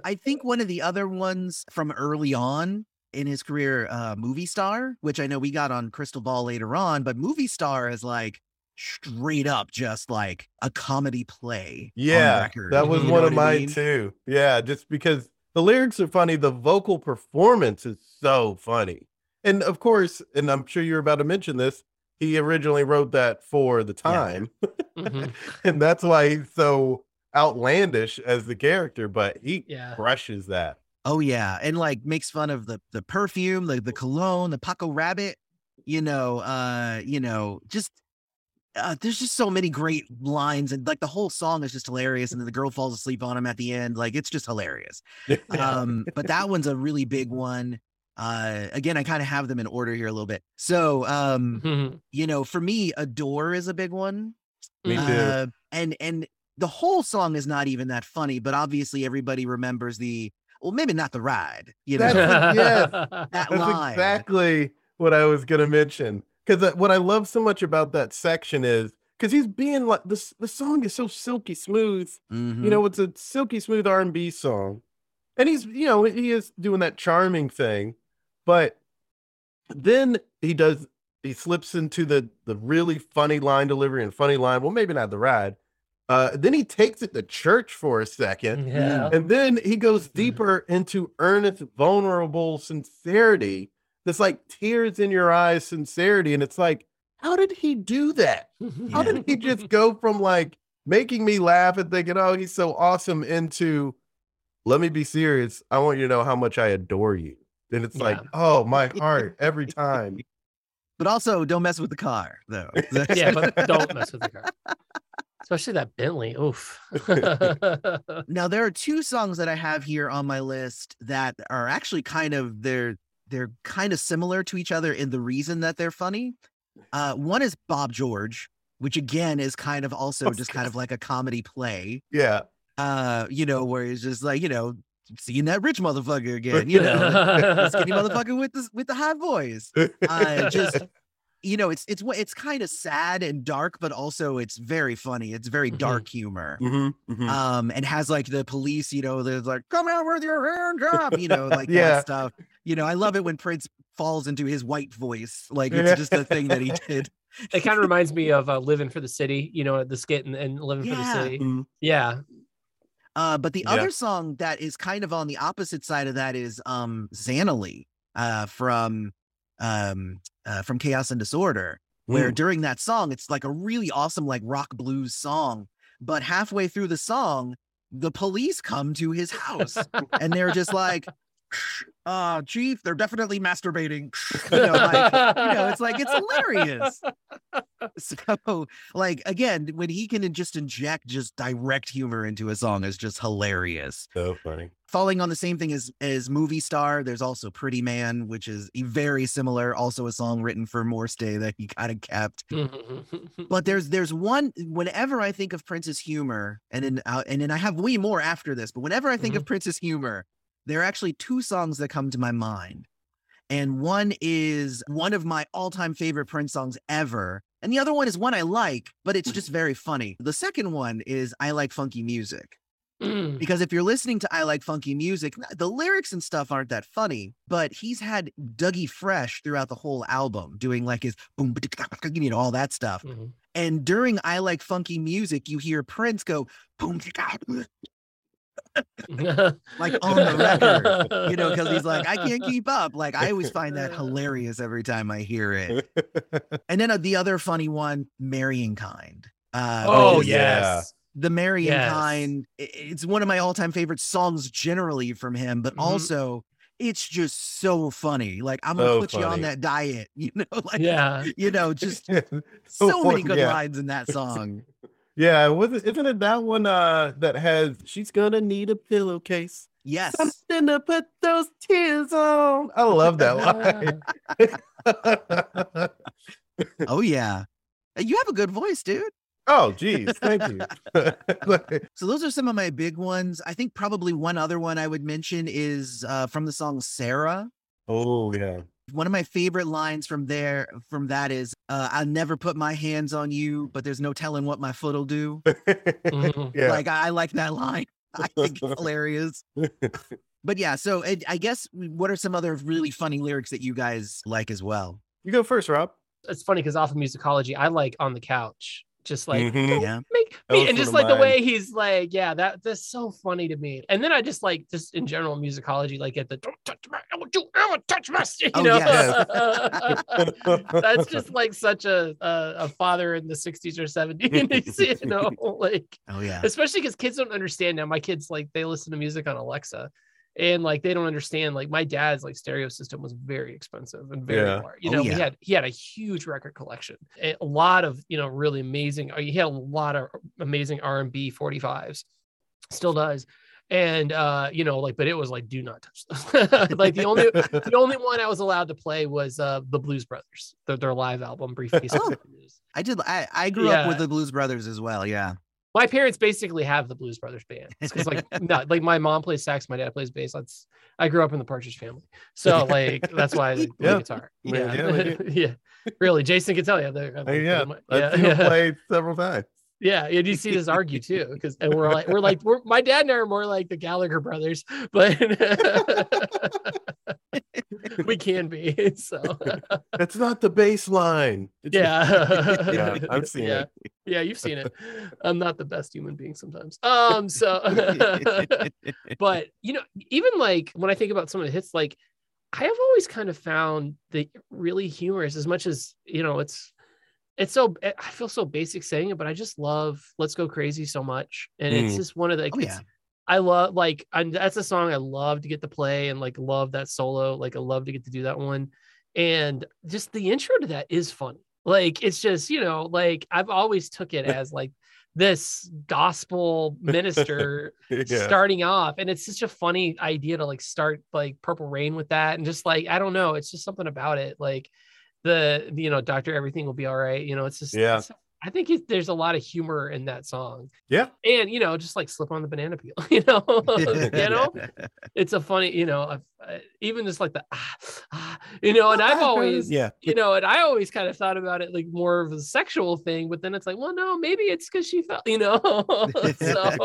I think one of the other ones from early on in his career, uh, movie star, which I know we got on Crystal Ball later on, but movie star is like straight up just like a comedy play. Yeah, that was you one of mine I mean? too. Yeah, just because the lyrics are funny. The vocal performance is so funny. And of course, and I'm sure you're about to mention this, he originally wrote that for the time. Yeah. Mm-hmm. and that's why he's so outlandish as the character, but he yeah. crushes that. Oh yeah. And like makes fun of the the perfume, the the cologne, the Paco Rabanne, you know, uh, you know, just uh, there's just so many great lines and like the whole song is just hilarious and then the girl falls asleep on him at the end like it's just hilarious. Um but that one's a really big one. Uh again i kind of have them in order here a little bit. So um mm-hmm. you know for me adore is a big one. Me too. Uh, and and the whole song is not even that funny but obviously everybody remembers the well maybe not the ride you know? That's, yes, that that's line. exactly what i was gonna mention because what I love so much about that section is because he's being like this. The song is so silky smooth. Mm-hmm. You know, it's a silky smooth R and B song, and he's you know he is doing that charming thing, but then he does he slips into the the really funny line delivery and funny line. Well, maybe not the ride. Uh, then he takes it to church for a second, yeah. and then he goes mm-hmm. deeper into earnest, vulnerable sincerity this like tears in your eyes sincerity. And it's like, how did he do that? How did he just go from like making me laugh and thinking, oh, he's so awesome into let me be serious. I want you to know how much I adore you. And it's yeah. like, oh, my heart every time. but also don't mess with the car though. yeah, but don't mess with the car. Especially that Bentley. Oof. now there are two songs that I have here on my list that are actually kind of they're they're kind of similar to each other in the reason that they're funny. Uh, one is Bob George, which again is kind of also just kind of like a comedy play. Yeah. Uh, you know, where it's just like, you know, seeing that rich motherfucker again, you know, skinny motherfucker with the with the high voice. Uh, just you know, it's it's it's kind of sad and dark, but also it's very funny. It's very mm-hmm. dark humor, mm-hmm, mm-hmm. um, and has like the police, you know, they're like come out with your hand job," you know, like yeah. that stuff. You know, I love it when Prince falls into his white voice, like it's just a thing that he did. It kind of reminds me of uh, living for the city, you know, the skit and, and living yeah. for the city. Mm-hmm. Yeah, uh, but the yeah. other song that is kind of on the opposite side of that is um Zannalee uh, from um uh, from Chaos and Disorder, where mm. during that song it's like a really awesome like rock blues song, but halfway through the song, the police come to his house and they're just like, uh chief they're definitely masturbating. You know, like, you know it's like it's hilarious. So like again when he can just inject just direct humor into a song is just hilarious. So funny. Falling on the same thing as as movie star there's also pretty man which is very similar also a song written for Morris Day that he kind of kept. But there's there's one whenever i think of prince's humor and then uh, and then i have way more after this but whenever i think mm-hmm. of prince's humor there are actually two songs that come to my mind. And one is one of my all time favorite Prince songs ever. And the other one is one I like, but it's just very funny. The second one is I Like Funky Music. Mm. Because if you're listening to I Like Funky Music, the lyrics and stuff aren't that funny, but he's had Dougie Fresh throughout the whole album doing like his boom, you know, all that stuff. Mm-hmm. And during I Like Funky Music, you hear Prince go boom, like on the record, you know, because he's like, I can't keep up. Like, I always find that hilarious every time I hear it. And then uh, the other funny one, Marrying Kind. Uh, oh, yes. The Marrying yes. Kind, it's one of my all time favorite songs generally from him, but mm-hmm. also it's just so funny. Like I'm gonna so put funny. you on that diet, you know, like yeah, you know, just so, so many good yeah. lines in that song. Yeah, was it, isn't it that one uh that has she's gonna need a pillowcase? Yes. Something to put those tears on. I love that line. oh yeah. You have a good voice, dude. Oh, geez. Thank you. so those are some of my big ones. I think probably one other one I would mention is uh, from the song Sarah. Oh, yeah. One of my favorite lines from there, from that is, uh, "I'll never put my hands on you, but there's no telling what my foot'll do." mm-hmm. yeah. Like I, I, like that line. I think it's hilarious. but yeah, so it, I guess what are some other really funny lyrics that you guys like as well? You go first, Rob. It's funny because off of musicology, I like on the couch just like mm-hmm. yeah. make me and just like the way he's like yeah that that's so funny to me and then i just like just in general musicology like at the don't touch my don't you ever touch my you oh, know yes. that's just like such a, a, a father in the 60s or 70s you know like oh yeah especially because kids don't understand now my kids like they listen to music on alexa and like they don't understand like my dad's like stereo system was very expensive and very yeah. you oh, know oh, yeah. he had he had a huge record collection a lot of you know really amazing uh, he had a lot of amazing r&b 45s still does and uh you know like but it was like do not touch those like the only the only one i was allowed to play was uh the blues brothers their, their live album briefcase oh, i did i i grew yeah. up with the blues brothers as well yeah my parents basically have the Blues Brothers band because like not like my mom plays sax, my dad plays bass. That's I grew up in the Partridge family, so like that's why I play yeah. guitar. Yeah, yeah, yeah, really. Jason can tell you. Hey, yeah, I've yeah. played several times. Yeah, and you see us argue too, because and we're like we're like we're my dad and I are more like the Gallagher brothers, but we can be. So that's not the baseline. yeah. yeah, I've seen yeah. it. Yeah, you've seen it. I'm not the best human being sometimes. Um, so but you know, even like when I think about some of the hits, like I have always kind of found the really humorous as much as you know, it's it's so I feel so basic saying it, but I just love "Let's Go Crazy" so much, and mm. it's just one of the. Like, oh, yeah. I love like I'm, that's a song I love to get to play and like love that solo. Like I love to get to do that one, and just the intro to that is funny. Like it's just you know like I've always took it as like this gospel minister yeah. starting off and it's such a funny idea to like start like purple rain with that and just like i don't know it's just something about it like the you know doctor everything will be all right you know it's just yeah it's, I think it, there's a lot of humor in that song. Yeah. And, you know, just like slip on the banana peel, you know, you know, it's a funny, you know, uh, even just like the, ah, ah, you know, and I've always, yeah, you know, and I always kind of thought about it like more of a sexual thing, but then it's like, well, no, maybe it's because she felt, you know, so,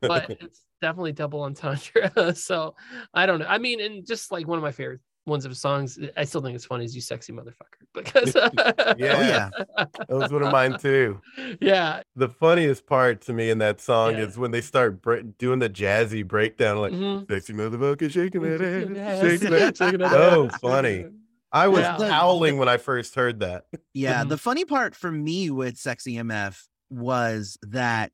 but it's definitely double entendre. so I don't know. I mean, and just like one of my favorite ones of songs I still think it's funny is you sexy motherfucker because yeah, oh, yeah. that was one of mine too. Yeah. The funniest part to me in that song yeah. is when they start bre- doing the jazzy breakdown like mm-hmm. sexy motherfucker shaking that ass, shaking that. shaking that oh, funny. I was yeah. howling when I first heard that. Yeah, mm-hmm. the funny part for me with Sexy MF was that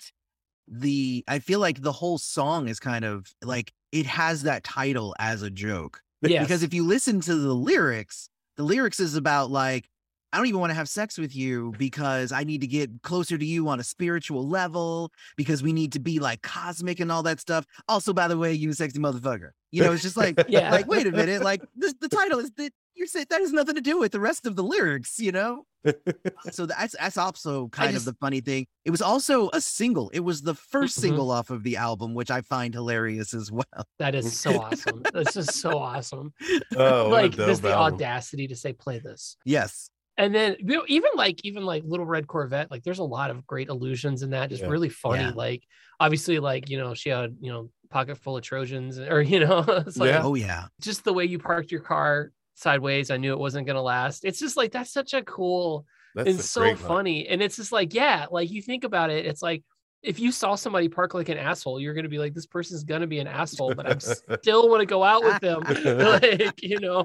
the I feel like the whole song is kind of like it has that title as a joke Yes. Because if you listen to the lyrics, the lyrics is about like, I don't even want to have sex with you because I need to get closer to you on a spiritual level because we need to be like cosmic and all that stuff. Also, by the way, you sexy motherfucker. You know, it's just like, yeah. like, wait a minute, like the, the title is that you're saying that has nothing to do with the rest of the lyrics, you know? so that's that's also kind just, of the funny thing. It was also a single. It was the 1st mm-hmm. single off of the album, which I find hilarious as well. That is so awesome. That's just so awesome. Oh, like there's the audacity to say play this. Yes. And then you know, even like even like Little Red Corvette, like there's a lot of great illusions in that. Just yeah. really funny. Yeah. Like obviously, like you know, she had you know pocket full of Trojans, or you know, it's like, yeah. oh yeah, just the way you parked your car sideways. I knew it wasn't gonna last. It's just like that's such a cool that's and so funny. And it's just like, yeah, like you think about it, it's like if you saw somebody park like an asshole, you're gonna be like, this person's gonna be an asshole, but I'm still want to go out with them. like, you know,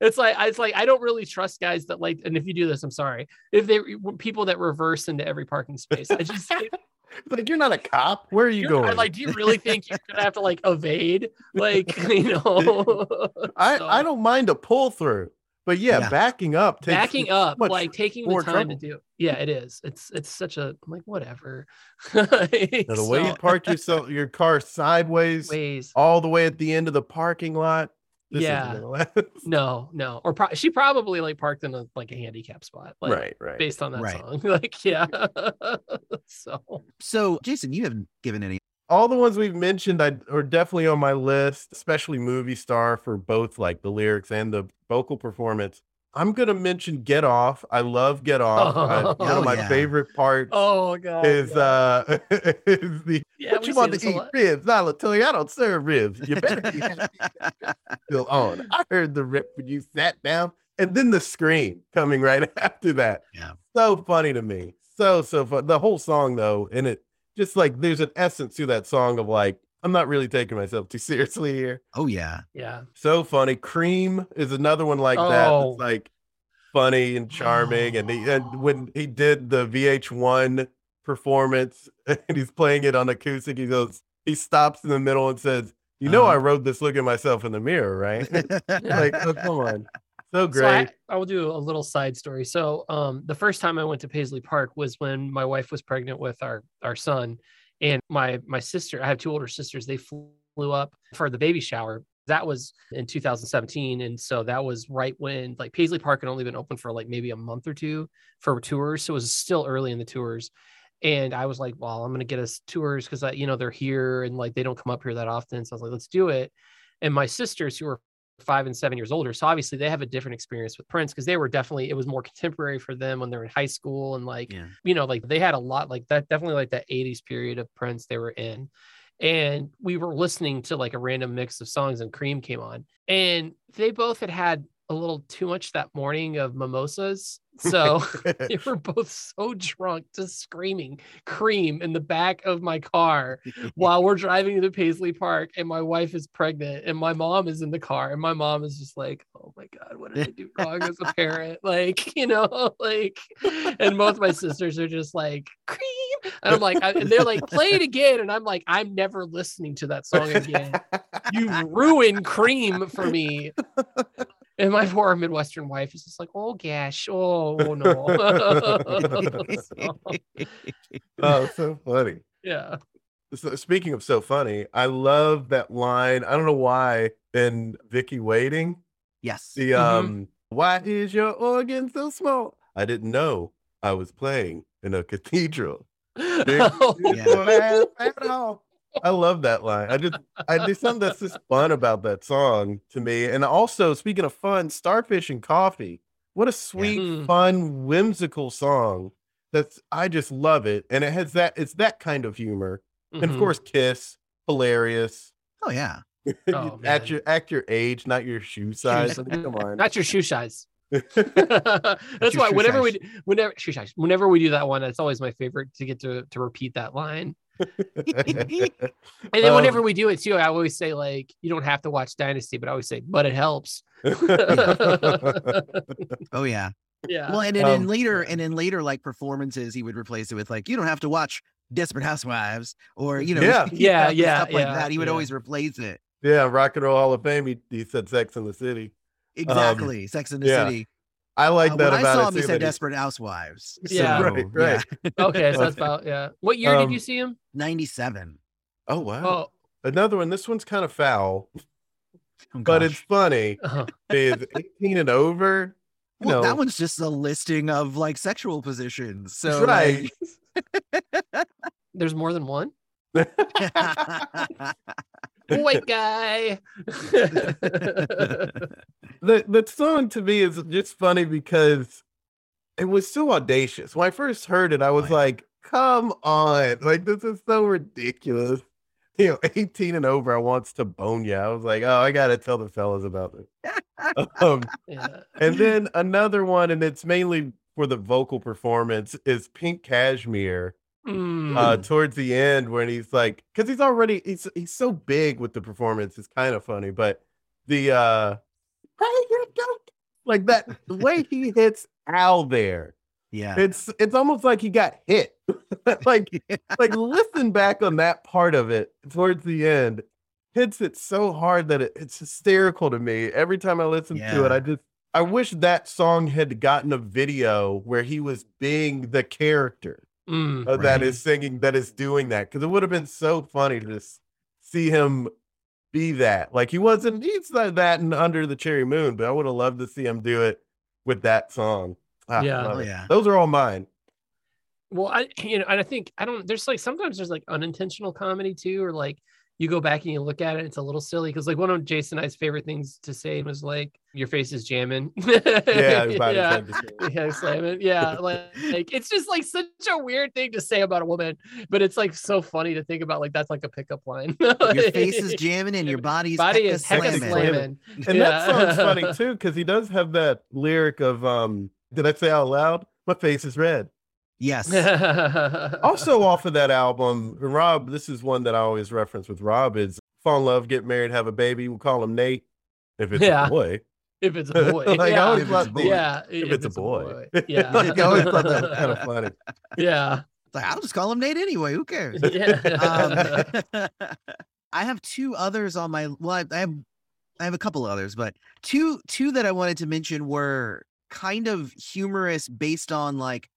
it's like it's like I don't really trust guys that like, and if you do this, I'm sorry. If they people that reverse into every parking space, I just like you're not a cop. Where are you you're, going? Like, do you really think you're gonna have to like evade? Like, you know, I so. I don't mind a pull through, but yeah, yeah. backing up, backing up, like taking the time trouble. to do. Yeah, it is. It's it's such a I'm like whatever. like, now, the way you park yourself your car sideways, Ways. all the way at the end of the parking lot. This yeah. no, no. Or pro- she probably like parked in a like a handicap spot. Like, right, right. Based on that right. song. like, yeah. so So Jason, you haven't given any all the ones we've mentioned I, are definitely on my list, especially movie star for both like the lyrics and the vocal performance. I'm gonna mention "Get Off." I love "Get Off." Oh, I, one oh, of my yeah. favorite parts. Oh god, is uh is the yeah, what you want to eat ribs? I'll tell you, I don't serve ribs. You better be still on. I heard the rip when you sat down, and then the scream coming right after that. Yeah, so funny to me. So so fun. The whole song though, and it just like there's an essence to that song of like I'm not really taking myself too seriously here. Oh yeah, yeah. So funny. Cream is another one like oh. that. It's like funny and charming, oh. and he and when he did the VH1 performance and he's playing it on acoustic, he goes, he stops in the middle and says, "You know, uh-huh. I wrote this looking myself in the mirror, right?" like, oh, come on. So great. So I, I, will do a little side story. So, um, the first time I went to Paisley Park was when my wife was pregnant with our our son, and my my sister. I have two older sisters. They flew up for the baby shower. That was in 2017, and so that was right when like Paisley Park had only been open for like maybe a month or two for tours. So it was still early in the tours. And I was like, well, I'm gonna get us tours because you know they're here and like they don't come up here that often. So I was like, let's do it. And my sisters, who were five and seven years older. So obviously they have a different experience with Prince because they were definitely it was more contemporary for them when they're in high school and like yeah. you know like they had a lot like that definitely like that 80s period of Prince they were in. And we were listening to like a random mix of songs and Cream came on and they both had had a little too much that morning of mimosas. So we were both so drunk, just screaming cream in the back of my car while we're driving to Paisley Park. And my wife is pregnant and my mom is in the car. And my mom is just like, oh my God, what did I do wrong as a parent? Like, you know, like, and both my sisters are just like, cream. And I'm like, I, and they're like, play it again. And I'm like, I'm never listening to that song again. You ruined cream for me And my poor Midwestern wife is just like, oh gosh, oh, oh no. oh, so funny. Yeah. So, speaking of so funny, I love that line. I don't know why in Vicki Waiting. Yes. The um, mm-hmm. why is your organ so small? I didn't know I was playing in a cathedral. oh, yeah. I love that line. I just, I there's something that's just fun about that song to me. And also, speaking of fun, Starfish and Coffee. What a sweet, yeah. Hmm. fun, whimsical song. That's I just love it, and it has that. It's that kind of humor, mm-hmm. and of mm-hmm. course, Kiss, hilarious. Oh yeah. Oh, at your at your age, not your shoe size. Come on, not your shoe size. that's why whenever we whenever shoe size, whenever we do that one, it's always my favorite to get to to repeat that line. and then whenever um, we do it too, I always say like you don't have to watch Dynasty, but I always say, but it helps. oh yeah. Yeah. Well, and then um, in later and in later like performances, he would replace it with like, you don't have to watch Desperate Housewives or you know, yeah, yeah, yeah, stuff yeah, like that. He would yeah. always replace it. Yeah, Rock and Roll Hall of Fame. He, he said Sex in the City. Exactly, um, Sex in the yeah. City. I like uh, that when about I saw him, he said Desperate Housewives. Yeah, so, right, right. Yeah. okay, so that's about yeah. What year um, did you see him? Ninety-seven. Oh wow. Oh. Another one. This one's kind of foul, oh, but it's funny. Uh-huh. Is eighteen and over. Well, no. that one's just a listing of like sexual positions. So right. Like... There's more than one. White guy. the the song to me is just funny because it was so audacious. When I first heard it, I was like, "Come on! Like this is so ridiculous." You know, 18 and over, I wants to bone you. I was like, "Oh, I gotta tell the fellas about this." um, yeah. And then another one, and it's mainly for the vocal performance, is Pink Cashmere Mm. Uh, towards the end when he's like, because he's already he's he's so big with the performance, it's kind of funny. But the uh, like that the way he hits Al there, yeah, it's it's almost like he got hit. like yeah. like listen back on that part of it towards the end, hits it so hard that it, it's hysterical to me. Every time I listen yeah. to it, I just I wish that song had gotten a video where he was being the character mm, uh, right. that is singing, that is doing that. Because it would have been so funny to just see him be that. Like he wasn't, he's like that and Under the Cherry Moon, but I would have loved to see him do it with that song. Ah, yeah, oh, yeah. Those are all mine. Well, I you know, and I think I don't. There's like sometimes there's like unintentional comedy too, or like you go back and you look at it, it's a little silly because like one of Jason and I's favorite things to say was like, "Your face is jamming." yeah, yeah, yeah, slamming. Yeah, like, like it's just like such a weird thing to say about a woman, but it's like so funny to think about. Like that's like a pickup line. your face is jamming and your body's body is hecka slamming. slamming. And yeah. that song's funny too because he does have that lyric of um. Did I say out loud? My face is red. Yes. also off of that album, Rob, this is one that I always reference with Rob is fall in love, get married, have a baby. We'll call him Nate if it's yeah. a boy. If it's a boy. like, yeah. if it's a boy. Yeah. If, if it's, it's, a boy. boy. Yeah. like, I always thought that was kind of funny. Yeah. Like, I'll just call him Nate anyway. Who cares? Yeah. Um, I have two others on my well, I, I have I have a couple others, but two two that I wanted to mention were kind of humorous based on like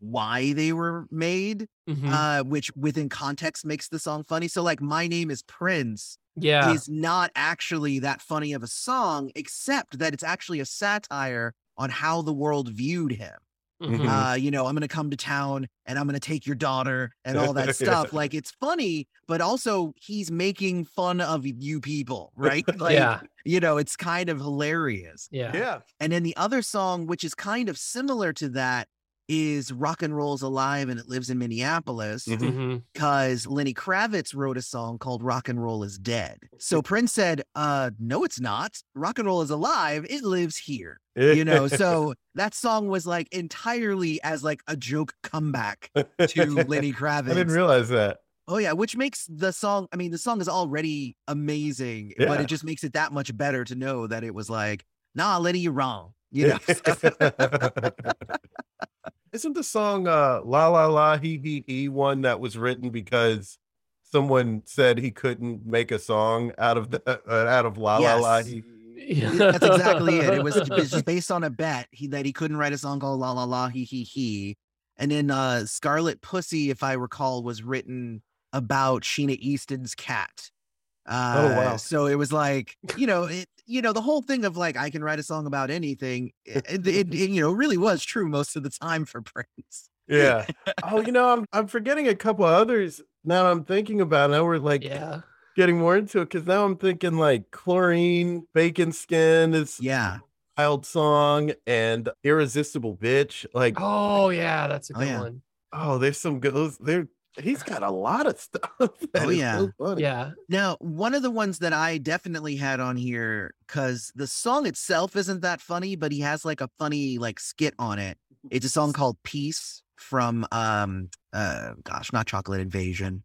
why they were made, mm-hmm. uh, which within context makes the song funny. So, like, My Name is Prince yeah. is not actually that funny of a song, except that it's actually a satire on how the world viewed him. Mm-hmm. Uh, you know, I'm gonna come to town and I'm gonna take your daughter and all that stuff. Like it's funny, but also he's making fun of you people, right? Like, yeah. you know, it's kind of hilarious. Yeah. Yeah. And then the other song, which is kind of similar to that, is rock and roll's alive and it lives in Minneapolis because mm-hmm. Lenny Kravitz wrote a song called Rock and Roll is Dead. So Prince said, uh, no, it's not. Rock and roll is alive. It lives here. you know, so that song was like entirely as like a joke comeback to Lenny Kravitz. I didn't realize that. Oh yeah, which makes the song. I mean, the song is already amazing, yeah. but it just makes it that much better to know that it was like, nah, Lenny, you're wrong. You know. Isn't the song uh, "La La La He He He" one that was written because someone said he couldn't make a song out of the uh, out of "La yes. La La He"? That's exactly it. It was, it was just based on a bet he that he couldn't write a song called La La La He He He. And then uh Scarlet Pussy, if I recall, was written about Sheena Easton's cat. Uh, oh wow! So it was like you know it you know the whole thing of like I can write a song about anything. It, eh, it, it, it you know really was true most of the time for Prince. Yeah. oh, you know I'm I'm forgetting a couple others now. I'm thinking about. It. Now we're like yeah getting more into it because now I'm thinking like chlorine, bacon skin is yeah wild song and irresistible bitch. Like oh yeah, that's a Oh, good yeah. one. oh, there's some good. those- There, he's got a lot of stuff. Oh, yeah. so. Yeah. Now, one of the ones that I definitely had on here, because the song itself isn't that funny, but he has like a funny like skit on it. It's a song called Peace from um uh gosh, not Chocolate Invasion.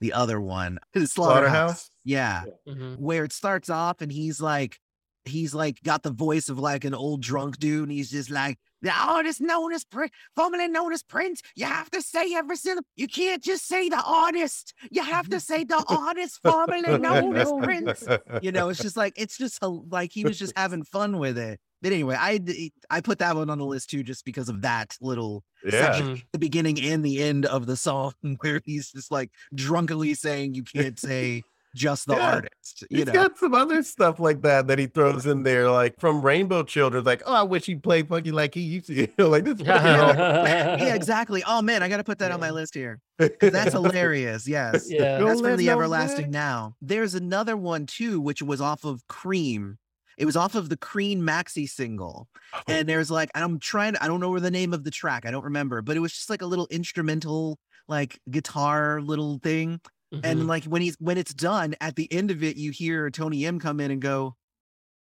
The other one. Slaughterhouse. Slaughterhouse. Yeah. Mhm. Where it starts off and he's like he's like got the voice of like an old drunk dude, and he's just like the artist known as Prince, formerly known as Prince. You have to say every syllable. You can't just say the artist. You have to say the artist formerly known as Prince. You know, it's just like it's just a, like he was just having fun with it. But anyway, I I put that one on the list too, just because of that little yeah. section, the beginning and the end of the song, where he's just like drunkenly saying you can't say just the Yeah. artist. You He's know, got some other stuff like that that he throws in there, like from Rainbow Children. Like, oh, I wish he played funky like he used to. You know, like this. yeah, exactly. Oh man, I got to put that on my Yeah. list here. 'cause That's hilarious. Yes. Yeah. Don't That's from the no everlasting man- now. There's another one too, which was off of Cream. It was off of the Cream maxi single. Oh. And there's like, I'm trying to, I don't know where the name of the track, I don't remember, but it was just like a little instrumental, like guitar little thing. Mhm. And like when he's when it's done, at the end of it, you hear Tony M come in and go,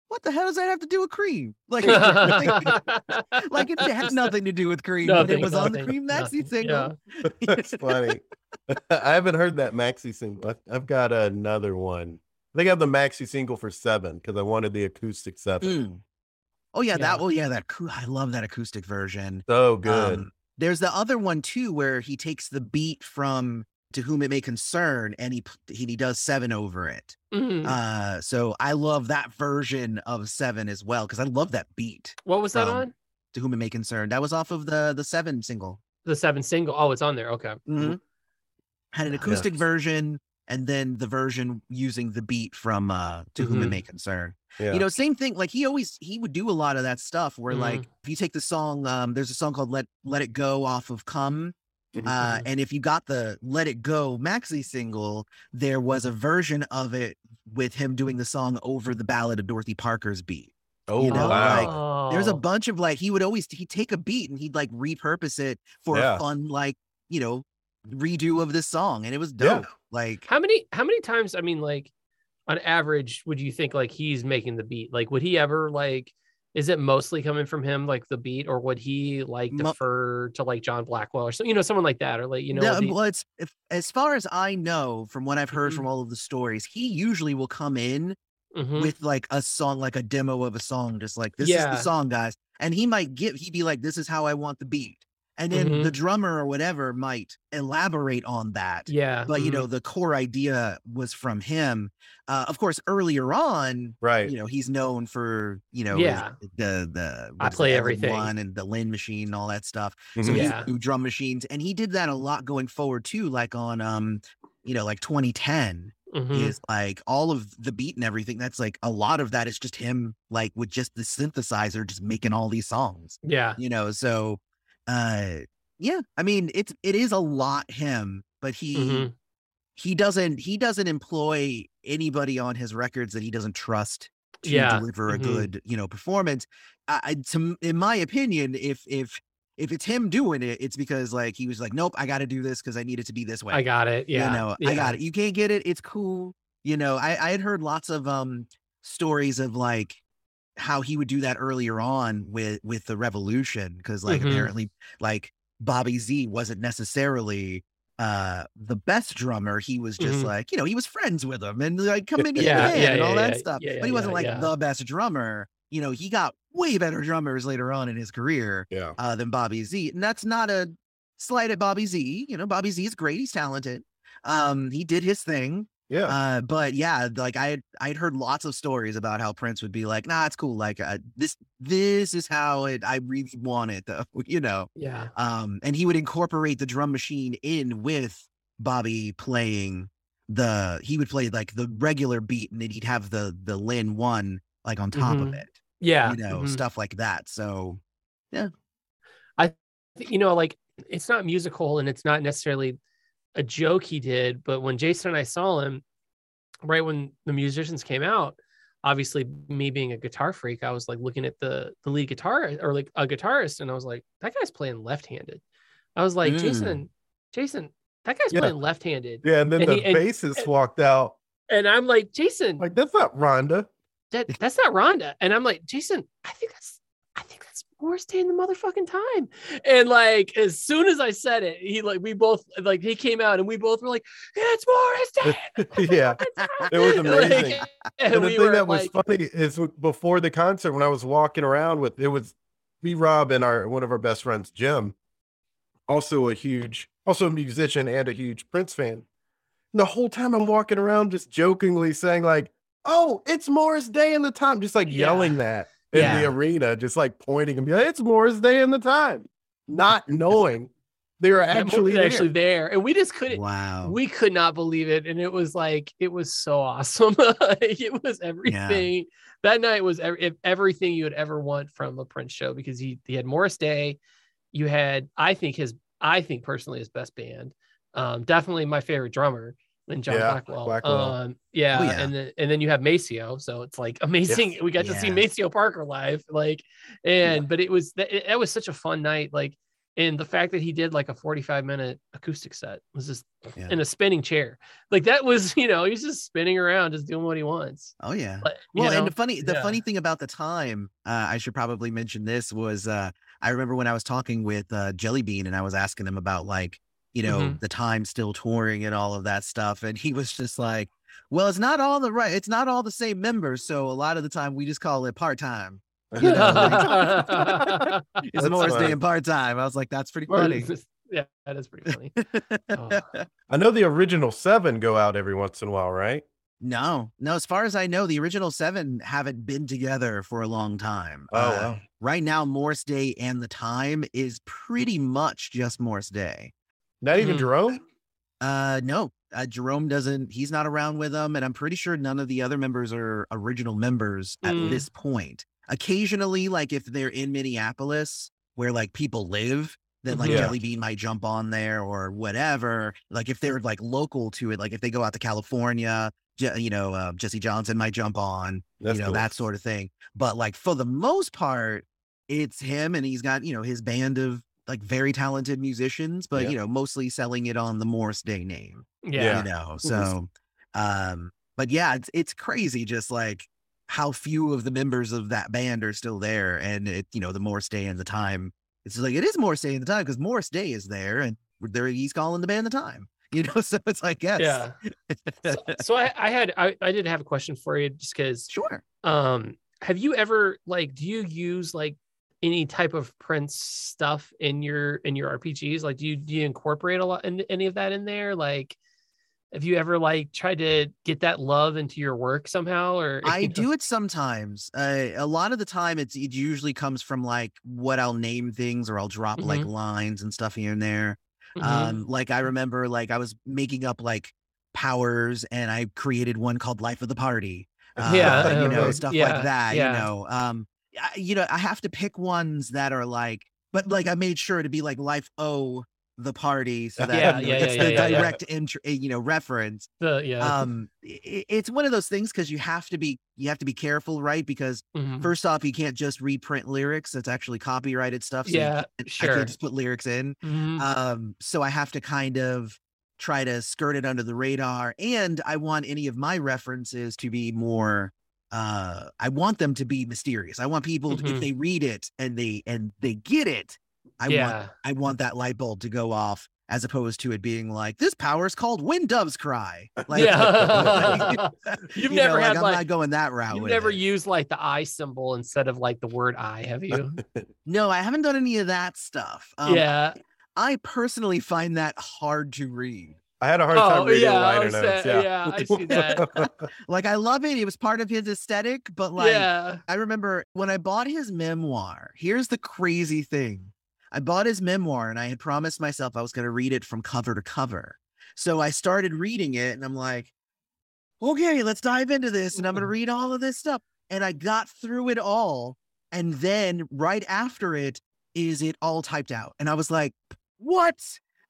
What the hell does that have to do with cream? Like, like, like it had nothing to do with cream, but it Nothing, was on the cream maxi nothing. single. That's funny. I haven't heard that maxi single. I- I've got another one. I think I have the maxi single for seven because I wanted the acoustic seven. Mm. Oh yeah, Yeah. that oh yeah, that I love that acoustic version. So good. Um, there's the other one too where he takes the beat from to whom it may concern and he he, does seven over it. Mhm. Uh so I love that version of seven as well because I love that beat what was that from- on? to whom it may concern. That was off of the the seven single. The seven single. Oh, it's on there. Okay. Mhm. Had an acoustic version and then the version using the beat from uh to whom it Mhm. may concern. yeah. You know, same thing. Like he always he would do a lot of that stuff where like Mhm. if you take the song, um, there's a song called Let Let It Go off of Come. Uh, and if you got the Let It Go maxi single, there was a version of it with him doing the song over the ballad of Dorothy Parker's beat. oh you know, wow. like, There's a bunch of like he would always he'd take a beat and he'd like repurpose it for Yeah. a fun like you know redo of this song, and it was Yeah. dope. Like How many how many times, I mean, like on average, would you think like he's making the beat? Like, would he ever like is it mostly coming from him, like the beat, or would he like defer to like John Blackwell or so you know, someone like that, or like you know, No, the- well, it's if, as far as I know from what I've heard Mhm. from all of the stories, he usually will come in Mhm. with like a song, like a demo of a song, just like this is the song, guys. And he might give, he'd be like, "This is how I want the beat," and then the drummer or whatever might elaborate on that. yeah, But you mhm. know, the core idea was from him. Uh, of course, earlier on, Right. you know, he's known for you know, his- Yeah. the the I is it, play everything. one and the Linn machine and all that stuff. So Mhm. he Yeah. drum machines, and he did that a lot going forward too, like on um, you know, like 2010 Mhm. is like all of the beat and everything. That's like a lot of that is just him, like with just the synthesizer, just making all these songs. yeah, You know, so uh, yeah. I mean, it's it is a lot him, but he Mhm. he doesn't he doesn't employ anybody on his records that he doesn't trust to Yeah, deliver a mhm. good you know performance. I, I to, in my opinion, if if if it's him doing it, it's because like he was like, nope, I got to do this because I need it to be this way. I got it. Yeah, You know, I got it. You can't get it. It's cool. You know, I, I had heard lots of um stories of like how he would do that earlier on with with the revolution because like Mhm. apparently like Bobby Z wasn't necessarily uh the best drummer he was just Mhm. like you know he was friends with him and like come in Yeah, yeah, yeah, and all that stuff but he wasn't like the best drummer you know he got way better drummers later on in his career Yeah. uh, than Bobby Z. And that's not a slight at Bobby Z. You know, Bobby Z is great. He's talented. Um, he did his thing. Yeah. Uh, but yeah, like I I'd heard lots of stories about how Prince would be like, nah, it's cool. Like uh, this this is how it I really want it though, you know. Yeah. Um, and he would incorporate the drum machine in with Bobby playing the he would play like the regular beat and then he'd have the the Linn one like on top of Mhm. it. Yeah. You know, mhm. stuff like that. So yeah. I you know, like it's not musical and it's not necessarily a joke he did, but when Jason and I saw him, right when the musicians came out, obviously me being a guitar freak, I was like looking at the the lead guitar or like a guitarist, and I was like, that guy's playing left-handed. I was like, Mm. Jason, Jason, that guy's Yeah. playing left-handed. Yeah. And then And the he- and- bassist walked out. And I'm like, Jason, Like, that's not Rhonda. that that's not Rhonda. And I'm like, Jason, I think that's I think that's Morris Day in the motherfucking time. And like as soon as I said it, he like we both like he came out and we both were like, it's Morris Day. yeah. It was amazing. Like, And, and the we thing that was like, funny is before the concert, when I was walking around with it was me, Rob, and our one of our best friends, Jim, also a huge, also a musician and a huge Prince fan. And the whole time I'm walking around just jokingly saying, like, oh, it's Morris Day in the time, just like Yeah. yelling that in Yeah. the arena, just like pointing and be like, it's Morris Day in the time, not knowing they were actually there. actually there. And we just couldn't wow. we could not believe it and it was like it was so awesome it was everything that night was ev- ev- everything you would ever want from a prince show because he, he had morris day you had i think his i think personally his best band um definitely my favorite drummer and john Yeah, blackwell, Blackwell. um yeah, Oh, yeah. and then and then you have maceo so it's like amazing we got to see Yeah. maceo parker live like and but it was that it, it was such a fun night like and the fact that he did like a 45 minute acoustic set was just Yeah. in a spinning chair like that was you know he's just spinning around just doing what he wants Oh yeah. but, Well, know, and the funny the Yeah. funny thing about the time, uh, I should probably mention this was uh, I remember when I was talking with uh, Jelly Bean and I was asking him about like you know Mhm. the time still touring and all of that stuff, and he was just like, "Well, it's not all the right, it's not all the same members, so a lot of the time we just call it part time. You know, It's That's Morris Day and part time." I was like, "That's pretty funny." just- yeah that is pretty funny Oh. I know the original seven go out every once in a while, right? No, no. As far as I know, the original seven haven't been together for a long time. Oh, Uh, wow. Right now, Morris Day and the time is pretty much just Morris Day. Not even Mhm. Jerome? Uh, no, uh, Jerome doesn't. He's not around with them, and I'm pretty sure none of the other members are original members at Mm. this point. Occasionally, like if they're in Minneapolis, where like people live, then like Yeah. Jelly Bean might jump on there or whatever. Like if they're like local to it, like if they go out to California, Je- you know, uh, Jesse Johnson might jump on, That's you know, cool. that sort of thing. But like for the most part, it's him and he's got, you know, his band of like very talented musicians, but Yeah. you know, mostly selling it on the Morris Day name. yeah, You know, so um, but yeah, it's it's crazy just like how few of the members of that band are still there. And it, you know, the Morris Day and the time. It's like it is Morris Day and the time because Morris Day is there and there he's calling the band the time. You know, so it's like yes. yeah so, so I, I had I, I did have a question for you just because sure. um have you ever like do you use like any type of prince stuff in your in your rpgs like do you do you incorporate a lot in, any of that in there like have you ever like tried to get that love into your work somehow or I do it sometimes. Uh, a lot of the time, it's it usually comes from like what I'll name things or I'll drop like lines and stuff here and there. Mhm. Um, like I remember, like I was making up like powers, and I created one called "Life of the Party." Uh, Yeah, you know right. stuff Yeah, like that. yeah. You know, um, you know, I have to pick ones that are like, but like I made sure to be like "Life O." the party so that Yeah, you know, yeah, it's yeah, the direct intro, you know reference the yeah um i- it's one of those things because you have to be you have to be careful right because Mhm. first off you can't just reprint lyrics that's actually copyrighted stuff so you yeah can't- i sure can't just put lyrics in Mhm. um so i have to kind of try to skirt it under the radar and i want any of my references to be more uh i want them to be mysterious i want people to, Mhm. if they read it and they and they get it i want i want that light bulb to go off as opposed to it being like this power is called when doves cry like yeah you You've know, never like, had I'm like not going that route. you've never it. used like the I symbol instead of like the word I, have you? No, I haven't done any of that stuff. Um, yeah. I personally find that hard to read. I had a hard time Oh reading yeah, liner notes. sa- Yeah. yeah, I see that. Like I love it. It was part of his aesthetic, but like yeah. I remember when I bought his memoir. Here's the crazy thing. I bought his memoir and I had promised myself I was going to read it from cover to cover. So I started reading it and I'm like, okay, let's dive into this and I'm going to mm. read all of this stuff. And I got through it all. And then right after it is it all typed out. And I was like, what?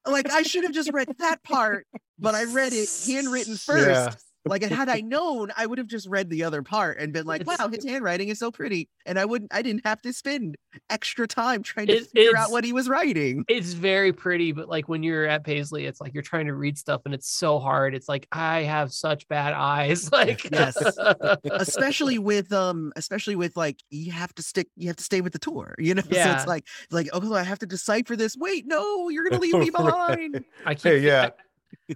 Like I should have just read that part, but I read it handwritten first. Yeah. Like, had I known, I would have just read the other part and been like, "Wow, his handwriting is so pretty," and I wouldn't, I didn't have to spend extra time trying to It- figure out what he was writing. It's very pretty, but like when you're at Paisley, it's like you're trying to read stuff and it's so hard. It's like I have such bad eyes. Like Yes. especially with um, especially with like you have to stick, you have to stay with the tour, you know. So Yeah. it's like, like oh, I have to decipher this. Wait, no, you're gonna leave me behind. I keep Hey, yeah. I,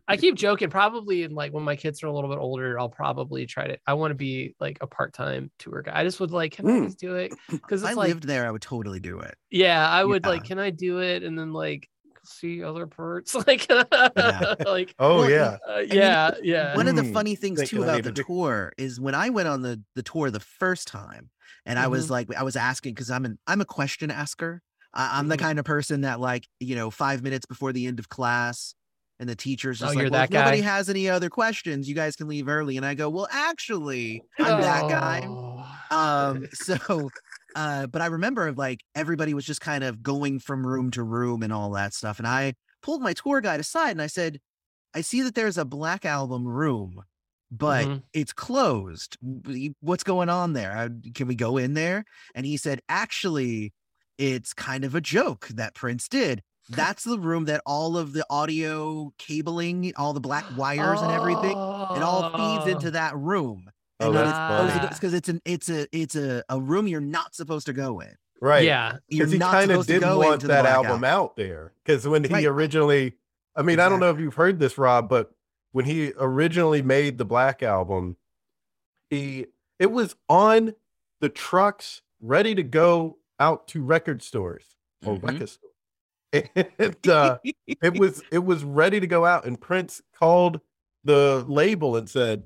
I keep joking. Probably in like when my kids are a little bit older, I'll probably try to. I want to be like a part time tour guy. I just would like, can I Mm. just do it? Because If I like, lived there, I would totally do it. yeah, I would like, can I do it? And then like see other parts, like, like, Oh Well, yeah. uh, yeah, yeah. One of the Mm, funny things thinking too about the tour is when I went on the the tour the first time, and I Mm-hmm. was like, I was asking because I'm an I'm a question asker. I, I'm the Mhm. kind of person that like you know five minutes before the end of class, and the teacher's just Oh, like, well, that if nobody has any other questions, you guys can leave early. And I go, well, actually, I'm that guy. Oh. Um, so. Uh, but I remember like everybody was just kind of going from room to room and all that stuff. And I pulled my tour guide aside and I said, I see that there's a black album room, but Mhm. it's closed. What's going on there? Can we go in there? And he said, actually, it's kind of a joke that Prince did. That's the room that all of the audio cabling, all the black wires and everything, it all feeds into Oh. that room. Oh, And then that's it's because it's an it's a it's a, a room you're not supposed to go in. Right. Yeah. Because he kind of didn't want that black album out there. Because when he Right. originally, I mean, I don't know if you've heard this, Rob, but when he originally made the Black album, he it was on the trucks ready to go out to record stores or Mhm. record stores. And uh, it was it was ready to go out, and Prince called the label and said,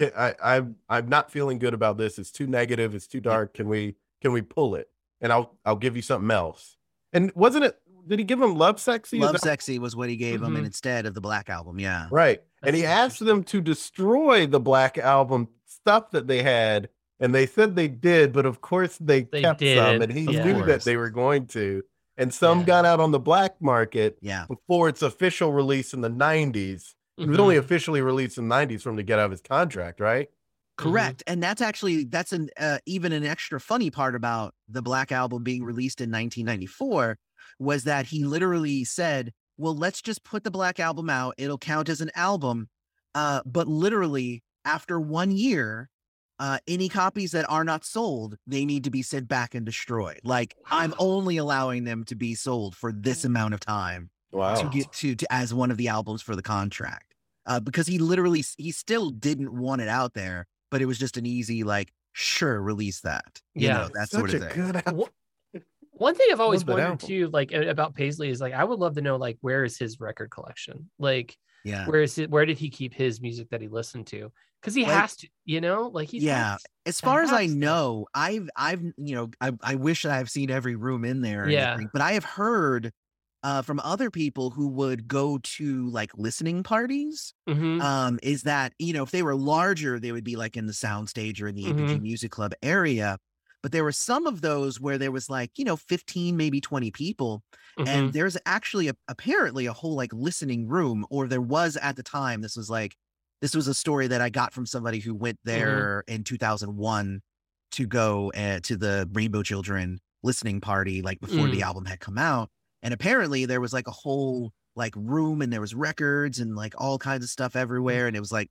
I, I'm I'm not feeling good about this. It's too negative. It's too dark. Can we can we pull it? And I'll I'll give you something else." And wasn't it? Did he give him Lovesexy? Love that- Sexy was what he gave him, Mhm. and instead of the Black album, yeah. Right. And he asked them to destroy the Black album stuff that they had. And they said they did, but of course they, They kept some, and he of knew that they were going to. And some Yeah. got out on the black market Yeah. before its official release in the 90s. It was only officially released in the 90s for him to get out of his contract, right? Correct. And that's actually that's an uh, even an extra funny part about the Black album being released in 1994 was that he literally said, "Well, let's just put the Black album out. It'll count as an album." Uh, but literally after 1 year, uh, any copies that are not sold, they need to be sent back and destroyed. Like I'm only allowing them to be sold for this amount of time Wow. to get to, to as one of the albums for the contract uh, because he literally he still didn't want it out there but it was just an easy like sure release that you Yeah. know that Such sort of a thing good album. One thing I've always wondered too, like about Paisley, is like I would love to know like where is his record collection? Like yeah where is it? Where did he keep his music that he listened to? Because he Like- has to, you know, like he's yeah as far as i to. know i've i've you know i, I wish i've seen every room in there Yeah. everything, but i have heard uh, from other people who would go to like listening parties Mhm. um, is that you know if they were larger, they would be like in the soundstage or in the NPG Music Club area. But there were some of those where there was like you know fifteen, maybe twenty people, Mhm. and there's actually a, apparently a whole like listening room, or there was at the time. This was like this was a story that I got from somebody who went there in 2001 to go uh, to the Rainbow Children listening party, like before the album had come out. And apparently there was like a whole like room and there was records and like all kinds of stuff everywhere. And it was like,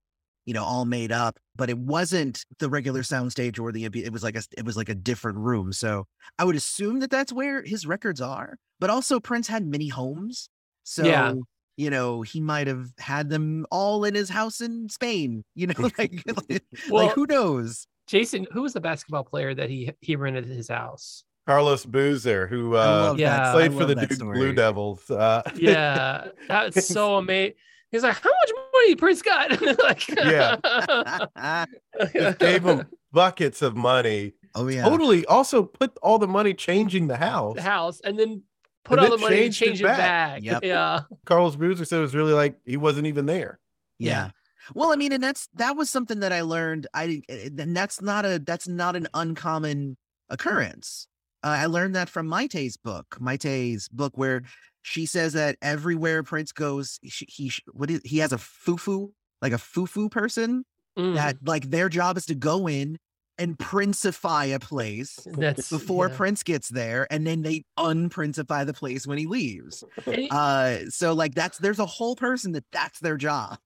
you know, all made up, but it wasn't the regular soundstage or the, it was like a, it was like a different room. So I would assume that that's where his records are, but also Prince had many homes. So, Yeah. you know, he might have had them all in his house in Spain, you know, like, like, Well, who knows? Jason, who was the basketball player that he he rented his house? Carlos Boozer, who uh, yeah, played for the Duke. Blue Devils. Uh, Yeah, that's so amazing. He's like, how much money Prince got? like, yeah, just gave him buckets of money. Oh yeah, totally. Also put all the money changing the house, the house, and then put and all the money and change it back. back. Yep. Yeah. Carlos Boozer said it was really like he wasn't even there. Yeah. yeah. Well, I mean, and that's that was something that I learned. I and that's not a that's not an uncommon occurrence. Uh, I learned that from Mayte's book, Mayte's book, where she says that everywhere Prince goes, he, he what is he has a fufu, like a fufu person mm. that like their job is to go in and princify a place That's, before yeah. Prince gets there, and then they unprincify the place when he leaves. uh, so like that's there's a whole person that that's their job.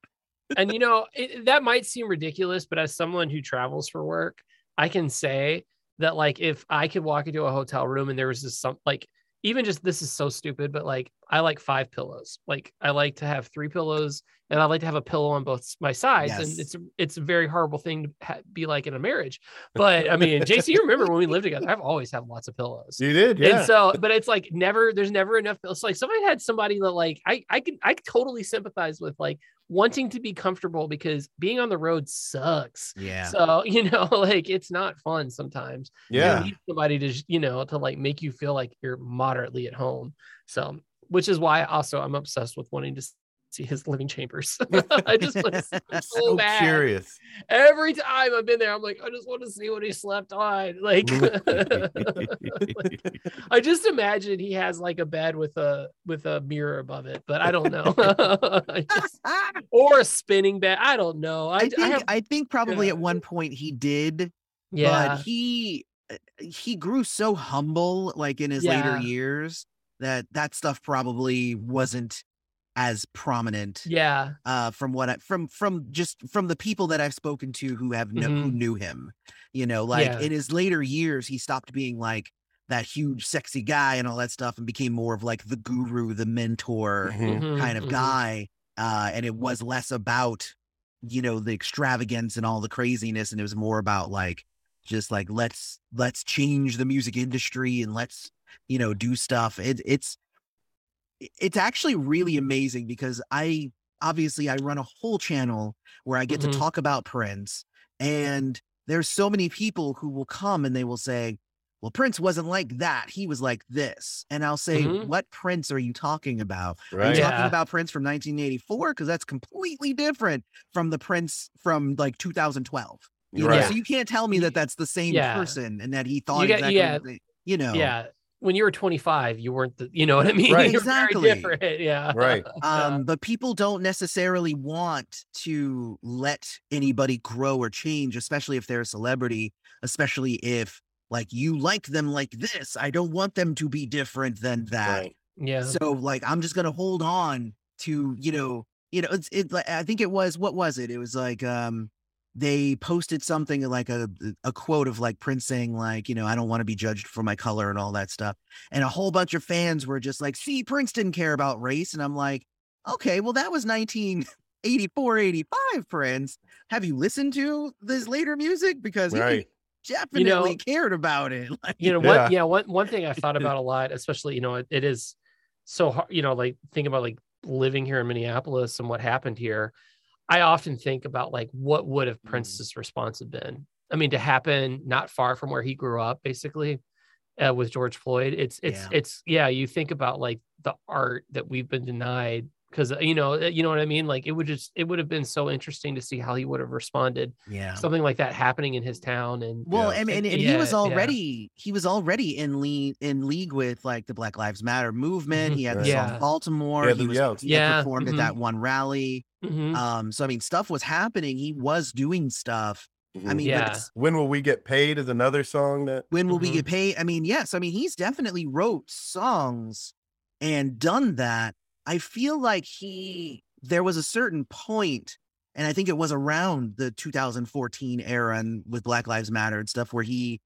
and you know it, that might seem ridiculous, but as someone who travels for work, I can say that like if I could walk into a hotel room and there was just some like even just this is so stupid, but like I like five pillows. Like I like to have three pillows, and I like to have a pillow on both my sides. Yes. And it's it's a very horrible thing to ha- be like in a marriage. But I mean, JC, you remember when we lived together? I've always had lots of pillows. You did, yeah. And so, but it's like never. There's never enough pillows. So like somebody had somebody that like I I can I totally sympathize with like wanting to be comfortable because being on the road sucks. Yeah. So, you know, like it's not fun sometimes. Yeah. You need somebody to, you know, to like make you feel like you're moderately at home. So, which is why also I'm obsessed with wanting to see his living chambers. I just want to so, curious. Every time I've been there, I'm like, I just want to see what he slept on. Like, I just imagine he has like a bed with a with a mirror above it, but I don't know. just, or a spinning bed. I don't know. I, I think I, have, I think probably yeah. at one point he did. Yeah. But he uh, he grew so humble like in his yeah. later years that that stuff probably wasn't as prominent. Yeah. Uh, from what I from from just from the people that I've spoken to who have no, mm-hmm. who knew him, you know, like yeah. in his later years, he stopped being like that huge sexy guy and all that stuff and became more of like the guru, the mentor mm-hmm. mm-hmm kind of mm-hmm. guy. Uh, and it was less about, you know, the extravagance and all the craziness, and it was more about like just like let's let's change the music industry and let's you know do stuff. It, it's it's actually really amazing because I obviously I run a whole channel where I get mm-hmm. to talk about Prince and there's so many people who will come and they will say, well, Prince wasn't like that. He was like this. And I'll say, mm-hmm. what Prince are you talking about? Right. Are you yeah. talking about Prince from 1984? Because that's completely different from the Prince from like 2012. You right. know, so you can't tell me that that's the same yeah. person and that he thought you exactly, yeah. you know. Yeah when you were 25 you weren't the you know what i mean? Right. Exactly. different yeah. Right. Um but people don't necessarily want to let anybody grow or change especially if they're a celebrity especially if like you like them like this. I don't want them to be different than that. Right. yeah. So like i'm just gonna hold on to you know you know it's it i think it was what was it? It was like um they posted something like a a quote of like Prince saying like you know I don't want to be judged for my color and all that stuff, and a whole bunch of fans were just like, see, Prince didn't care about race, and I'm like, okay, well that was 1984, 85, Prince. Have you listened to this later music because right. he definitely you know, cared about it. Like, you know, yeah. yeah one one thing I thought about a lot, especially you know it, it is so hard, you know, like think about like living here in Minneapolis and what happened here I often think about like what would have mm. Prince's response have been. I mean, to happen not far from where he grew up, basically, uh, with George Floyd. It's it's yeah. it's yeah. You think about like the art that we've been denied because uh, you know uh, you know what I mean. Like it would just it would have been so interesting to see how he would have responded. Yeah, something like that happening in his town. And well, yeah. and, and, and yeah, he was already yeah. he was already in league in league with like the Black Lives Matter movement. Mm-hmm. He had the song Baltimore. Yeah, he was yeah. he yeah. performed mm-hmm. at that one rally. Mm-hmm. Um, so I mean, stuff was happening. He was doing stuff. Mm-hmm. I mean, yeah. when will we get paid? Is another song that. When will mm-hmm. we get paid? I mean, yes. I mean, he's definitely wrote songs and done that. I feel like he there was a certain point, and I think it was around the 2014 era and with Black Lives Matter and stuff, where he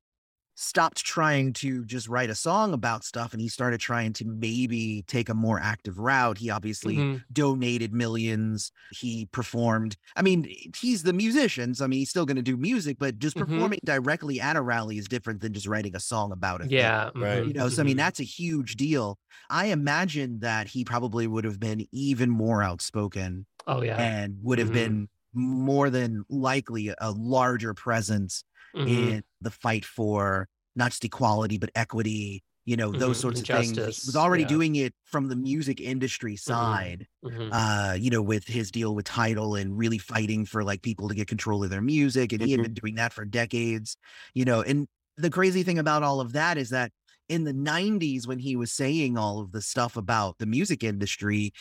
stopped trying to just write a song about stuff and he started trying to maybe take a more active route. He obviously mm-hmm. donated millions. He performed. I mean, he's the musician. So, I mean, he's still going to do music, but just mm-hmm. performing directly at a rally is different than just writing a song about it. Yeah. Right. You know, so I mean, mm-hmm. that's a huge deal. I imagine that he probably would have been even more outspoken Oh yeah. And would have mm-hmm. been more than likely a larger presence mm-hmm. in the fight for not just equality but equity you know those mm-hmm. sorts of things he was already yeah. doing it from the music industry mm-hmm. side mm-hmm. uh you know with his deal with Tidal and really fighting for like people to get control of their music and he had mm-hmm. been doing that for decades you know and the crazy thing about all of that is that in the 90s when he was saying all of the stuff about the music industry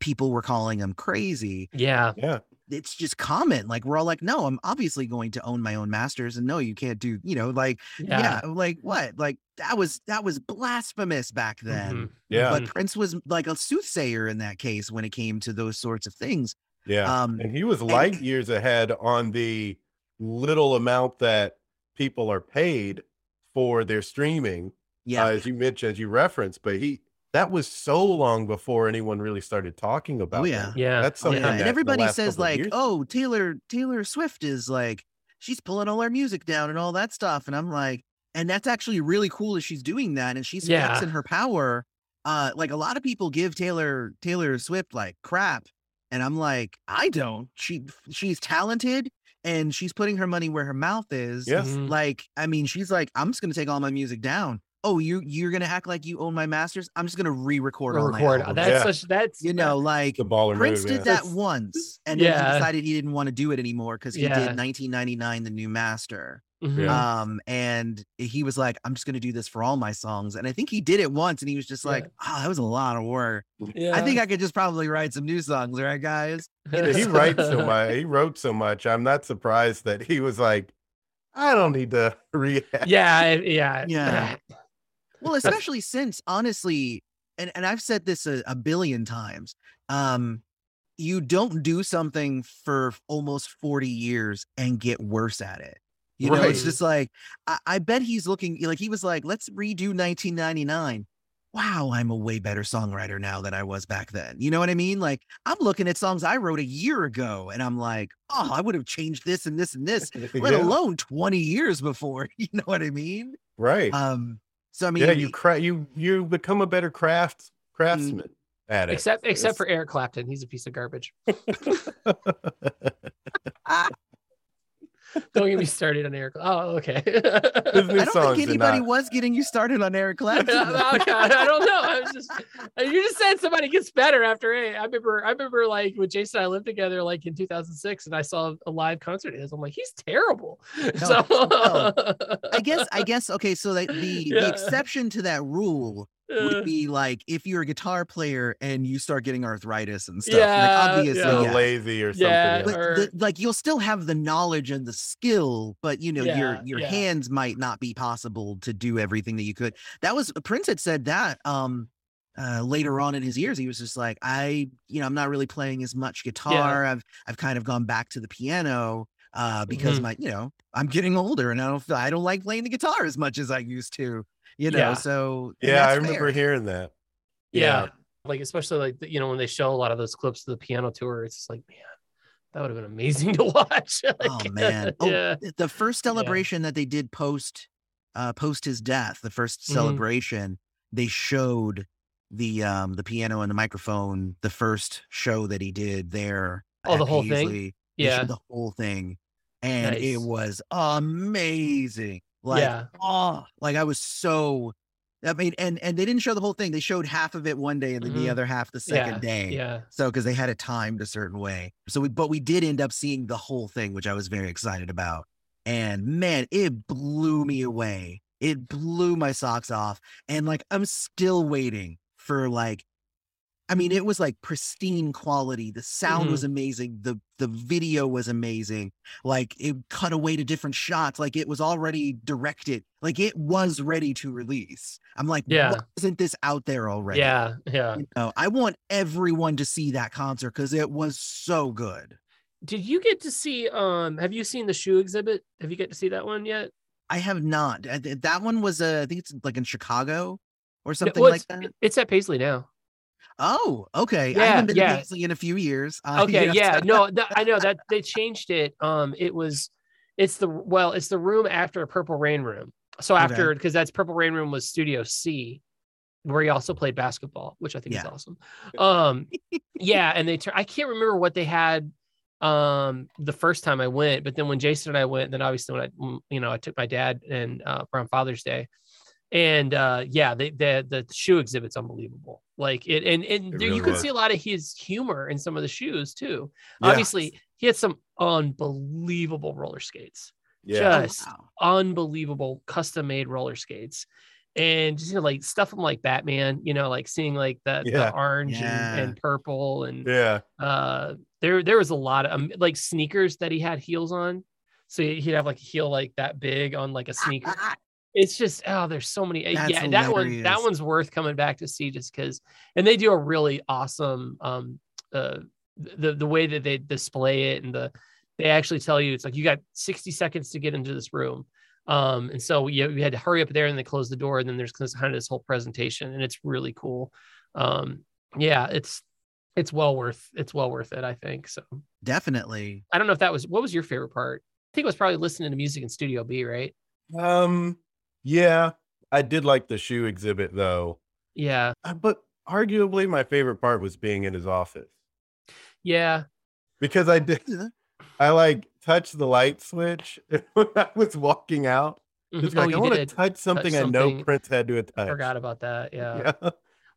people were calling him crazy yeah yeah it's just common. Like we're all like, no, I'm obviously going to own my own masters, and no, you can't do, you know, like yeah, yeah like what? Like that was that was blasphemous back then. Mm-hmm. Yeah, but Prince was like a soothsayer in that case when it came to those sorts of things. Yeah, um, and he was light and, years ahead on the little amount that people are paid for their streaming. Yeah, uh, as you mentioned, as you referenced, but he that was so long before anyone really started talking about. Oh yeah, that. yeah. That's something. Yeah. That and everybody says like, years... "Oh, Taylor Taylor Swift is like she's pulling all our music down and all that stuff," and I'm like, and that's actually really cool that she's doing that and she's yeah. flexing her power. Uh, like a lot of people give Taylor Taylor Swift like crap, and I'm like, I don't. She she's talented and she's putting her money where her mouth is. Yes. Mm-hmm. Like, I mean, she's like, I'm just gonna take all my music down oh, you you're gonna act like you own my masters. I'm just gonna re-record all record. My that's yeah. such that's you know like the baller Prince move, did that once, and yeah. then he decided he didn't want to do it anymore because he yeah. did 1999 the new master. Mm-hmm. Um, and he was like, I'm just gonna do this for all my songs. And I think he did it once, and he was just like, Oh, that was a lot of work. Yeah. I think I could just probably write some new songs, right, guys? he writes so much. He wrote so much. I'm not surprised that he was like, I don't need to react. Yeah, yeah, yeah. Well, especially since honestly, and, and I've said this a, a billion times, um, you don't do something for almost 40 years and get worse at it. You know, it's just like I, I, bet he's looking like he was like, let's redo 1999. Wow, I'm a way better songwriter now than I was back then. You know what I mean? Like I'm looking at songs I wrote a year ago, and I'm like, oh, I would have changed this and this and this, let yeah. alone 20 years before. You know what I mean? Right. Um, so I mean, yeah, you cra- you you become a better craft craftsman mm, at it. Except except it's... for Eric Clapton, he's a piece of garbage. Don't get me started on Eric. Oh, okay. I don't think anybody not... was getting you started on Eric Clapton. oh, God, I don't know. I was just you just said somebody gets better after I remember I remember like when Jason and I lived together like in 2006 and I saw a live concert of his. I'm like, he's terrible. No, so no. I guess I guess okay. So the the, yeah. the exception to that rule would be like if you're a guitar player and you start getting arthritis and stuff. Yeah, like obviously yeah. Yes. lazy or something. Yeah, but or... the, like you'll still have the knowledge and the skill, but you know yeah, your your yeah. hands might not be possible to do everything that you could. That was Prince had said that um uh, later on in his years, he was just like, I, you know, I'm not really playing as much guitar. I've I've kind of gone back to the piano uh, because mm-hmm. my, you know, I'm getting older and I don't I don't like playing the guitar as much as I used to you know, yeah. so yeah, I remember fair. hearing that. Yeah. yeah. Like, especially like, you know, when they show a lot of those clips of the piano tour, it's just like, man, that would have been amazing to watch. like, oh man. Oh, the first celebration yeah. that they did post, uh, post his death, the 1st mm-hmm. celebration, they showed the, um, the piano and the microphone, the first show that he did there. Oh, the whole thing. Yeah. The whole thing. And nice. it was amazing. Like, yeah. oh, like I was so. I mean, and and they didn't show the whole thing. They showed half of it one day and then mm-hmm. the other half the second yeah. day. Yeah. So because they had it timed a certain way. So we, but we did end up seeing the whole thing, which I was very excited about. And man, it blew me away. It blew my socks off. And like I'm still waiting for like I mean, it was like pristine quality. The sound mm-hmm. was amazing. The the video was amazing. Like it cut away to different shots. Like it was already directed. Like it was ready to release. I'm like, yeah, isn't this out there already? Yeah, yeah. You know, I want everyone to see that concert because it was so good. Did you get to see? Um, have you seen the shoe exhibit? Have you get to see that one yet? I have not. That one was, uh, I think it's like in Chicago or something well, like that. It's at Paisley now. Oh, okay. Yeah, I haven't been yeah. to Paisley in a few years. Uh, okay, yeah, no, th- I know that they changed it. Um, it was, it's the well, it's the room after Purple Rain Room. So after because okay. that's Purple Rain Room was Studio C, where he also played basketball, which I think yeah. is awesome. Um, yeah, and they tur- I can't remember what they had um the first time I went, but then when Jason and I went, then obviously when I you know I took my dad and uh around Father's Day, and uh yeah, the the the shoe exhibit's unbelievable. Like it, and and it there, really you can see a lot of his humor in some of the shoes too. Yeah. Obviously, he had some unbelievable roller skates. Yeah. Just oh, wow. unbelievable custom made roller skates and just you know, like stuff from like Batman, you know, like seeing like the, yeah. the orange yeah. and, and, purple and yeah. Uh, there there was a lot of um, like sneakers that he had heels on, so he'd have like a heel like that big on like a sneaker. It's just oh, there's so many. Uh, That's yeah, hilarious. that one that one's worth coming back to see just because. And they do a really awesome um uh the the way that they display it and the they actually tell you it's like you got 60 seconds to get into this room um, and so you, you had to hurry up there and they close the door and then there's kind of this whole presentation and it's really cool. Um, yeah, it's, it's well worth, it's well worth it. I think so. Definitely. I don't know if that was, what was your favorite part? I think it was probably listening to music in studio B, right? Um, yeah, I did like the shoe exhibit though. Yeah. Uh, but arguably my favorite part was being in his office. Yeah. Because I did, I like touched the light switch when I was walking out. Mm-hmm. oh, like I want to touch something, touch something, I know Prince had to touch. I forgot about that. Yeah. yeah.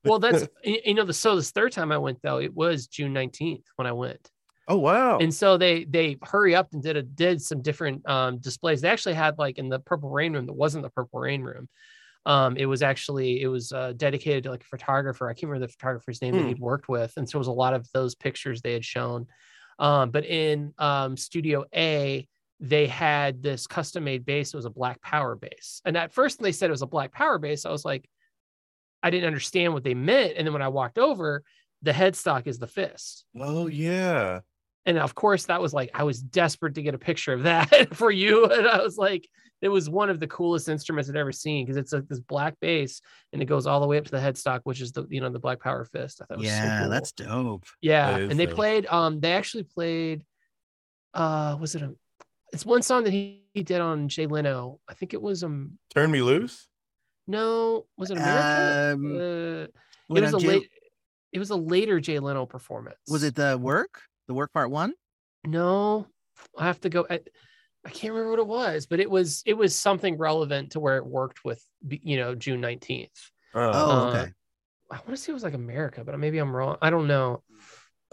well, that's you know the so this third time I went though it was June nineteenth when I went. Oh wow! And so they they hurry up and did a did some different um, displays. They actually had like in the Purple Rain room that wasn't the Purple Rain room. Um, it was actually it was uh, dedicated to like a photographer. I can't remember the photographer's name hmm. that he'd worked with, and so it was a lot of those pictures they had shown. Um, but in um, Studio A, they had this custom made bass. It was a Black Power bass, And at first, they said it was a Black Power bass. I was like, I didn't understand what they meant. And then when I walked over, the headstock is the fist. Oh, yeah. And of course, that was like, I was desperate to get a picture of that for you. And I was like, it was one of the coolest instruments I'd ever seen because it's like this black bass and it goes all the way up to the headstock, which is the you know the Black Power Fist. I thought yeah, so cool. that's dope. Yeah, that and they dope. played. Um, they actually played. Uh, was it a? It's one song that he, he did on Jay Leno. I think it was um. Turn Me Loose. No, was it America? Um, uh, it was a Jay... late. It was a later Jay Leno performance. Was it the work? The work part one? No, I have to go. I, I can't remember what it was, but it was it was something relevant to where it worked with you know June nineteenth. Oh, oh okay. Uh, I want to say it was like America, but maybe I'm wrong. I don't know.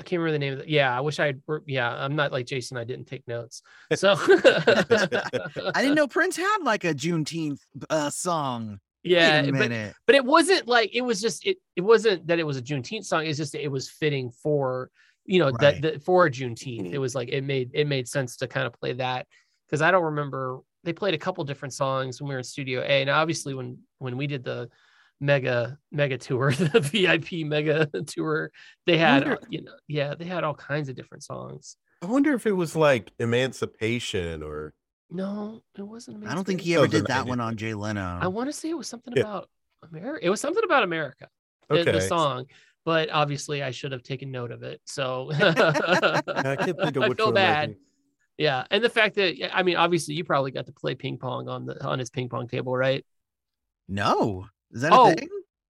I can't remember the name of it. Yeah, I wish I had. Yeah, I'm not like Jason. I didn't take notes. So I didn't know Prince had like a Juneteenth uh, song. Yeah, but, but it wasn't like it was just it. It wasn't that it was a Juneteenth song. It's just it was fitting for you know right. that for Juneteenth. It mm-hmm. was like it made it made sense to kind of play that because I don't remember they played a couple different songs when we were in Studio A. And obviously when when we did the mega mega tour, the VIP mega tour, they had wonder, you know yeah they had all kinds of different songs. I wonder if it was like Emancipation or no, it wasn't. I don't think he ever did that one on Jay Leno. I want to say it was something yeah. about America. It was something about America. Okay. The, the song but obviously I should have taken note of it. So I can't think of which I feel bad. Yeah, and the fact that I mean, obviously, you probably got to play ping pong on the on his ping pong table, right? No, is that oh. a thing?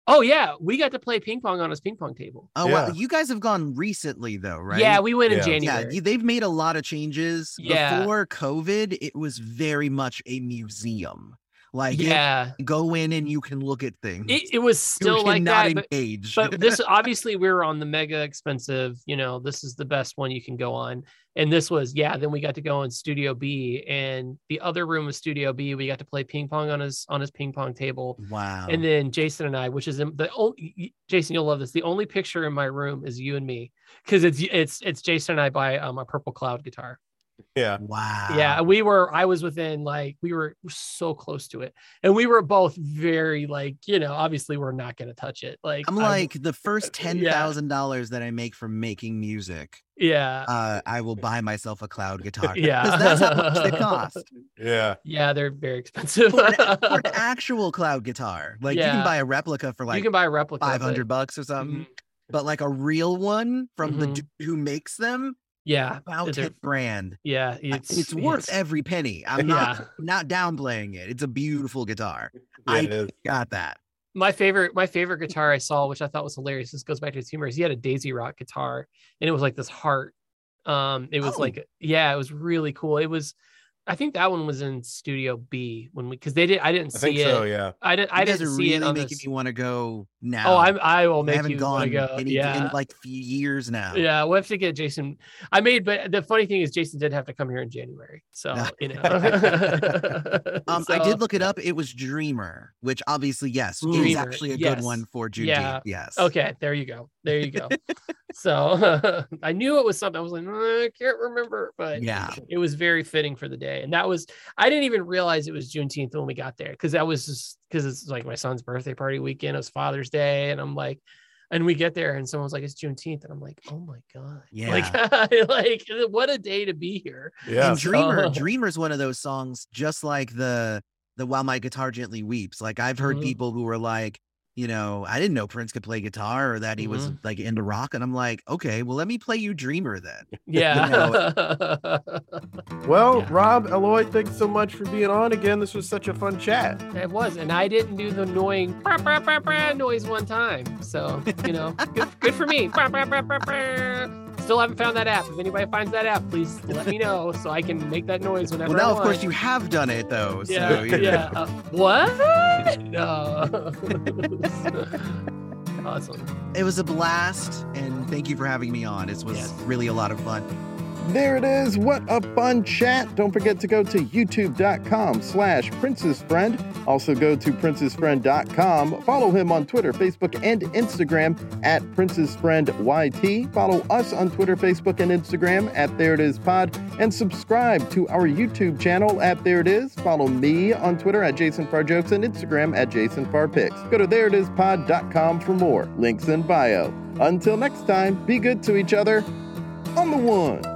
Oh yeah, we got to play ping pong on his ping pong table. Oh yeah. well, you guys have gone recently though, right? Yeah, we went yeah. in January. Yeah, they've made a lot of changes. Yeah. Before COVID, it was very much a museum. Like, yeah, it, go in and you can look at things. It, it was still like that, engage. But, but this obviously we were on the mega expensive. You know, this is the best one you can go on, and this was yeah. Then we got to go in Studio B, and the other room was Studio B. We got to play ping pong on his on his ping pong table. Wow. And then Jason and I, which is the only Jason, you'll love this. The only picture in my room is you and me because it's it's it's Jason and I by um, a purple cloud guitar. Yeah. Wow. Yeah. We were, I was within like, we were so close to it. And we were both very like, you know, obviously we're not going to touch it. Like, I'm like, I'm, the first $10,000 yeah. that I make from making music. Yeah. Uh, I will buy myself a cloud guitar. yeah. Because that's how much they cost. Yeah. Yeah. They're very expensive. for, an, for, an, actual cloud guitar. Like, yeah. you can buy a replica for like, you can buy a replica 500 bucks or something. Mm-hmm. But like a real one from mm-hmm. the who makes them yeah, about ten grand. Yeah, it's it's worth it's, every penny. I'm not yeah. not downplaying it. It's a beautiful guitar. Yeah, I got that. my favorite my favorite guitar I saw, which I thought was hilarious. This goes back to his humor. Is he had a Daisy Rock guitar, and it was like this heart. Um, it was oh. like yeah, it was really cool. It was I think that one was in Studio B when we because they did. I didn't I see it. So, yeah, I didn't. You I didn't see really it. On making this. me want to go now. Oh, I'm. I will make I haven't you gone go. any, yeah, in like few years now. Yeah, we'll have to get Jason. I made, but the funny thing is, Jason did have to come here in January, so you know. um, so, I did look it up. It was Dreamer, which obviously, yes, Dreamer, is actually a yes. good one for Juneteenth. Yeah. Yes. Okay, there you go. There you go. so I knew it was something. I was like, I can't remember, but yeah, it was very fitting for the day, and that was I didn't even realize it was Juneteenth when we got there because that was just because it's like my son's birthday party weekend. It was Father's Day, and I'm like, and we get there and someone's like, it's Juneteenth, and I'm like, oh my god, yeah, like, like what a day to be here. Yeah, and Dreamer, Dreamer's one of those songs, just like the the While My Guitar Gently Weeps. Like I've heard mm-hmm. people who were like, you know, I didn't know Prince could play guitar or that he mm-hmm. was like into rock. And I'm like, okay, well, let me play you Dreamer then. Yeah. You know? well, yeah. Rob, Eloy, thanks so much for being on again. This was such a fun chat. It was. And I didn't do the annoying bah, bah, bah, noise one time. So, you know, good, good for me. Still haven't found that app. If anybody finds that app, please let me know so I can make that noise whenever. Well, now, of course, you have done it though. So, yeah. Yeah. Uh, what? No. awesome. It was a blast, and thank you for having me on. It was yes. really a lot of fun. There it is. What a fun chat. Don't forget to go to youtube.com slash princessfriend. Also go to princessfriend.com. Follow him on Twitter, Facebook, and Instagram at princessfriendyt. Follow us on Twitter, Facebook, and Instagram at There It Is Pod. And subscribe to our YouTube channel at There It Is. Follow me on Twitter at Jason Farr Jokes and Instagram at Jason Farr Picks. Go to thereitispod.com for more. Links in bio. Until next time, be good to each other. On the one.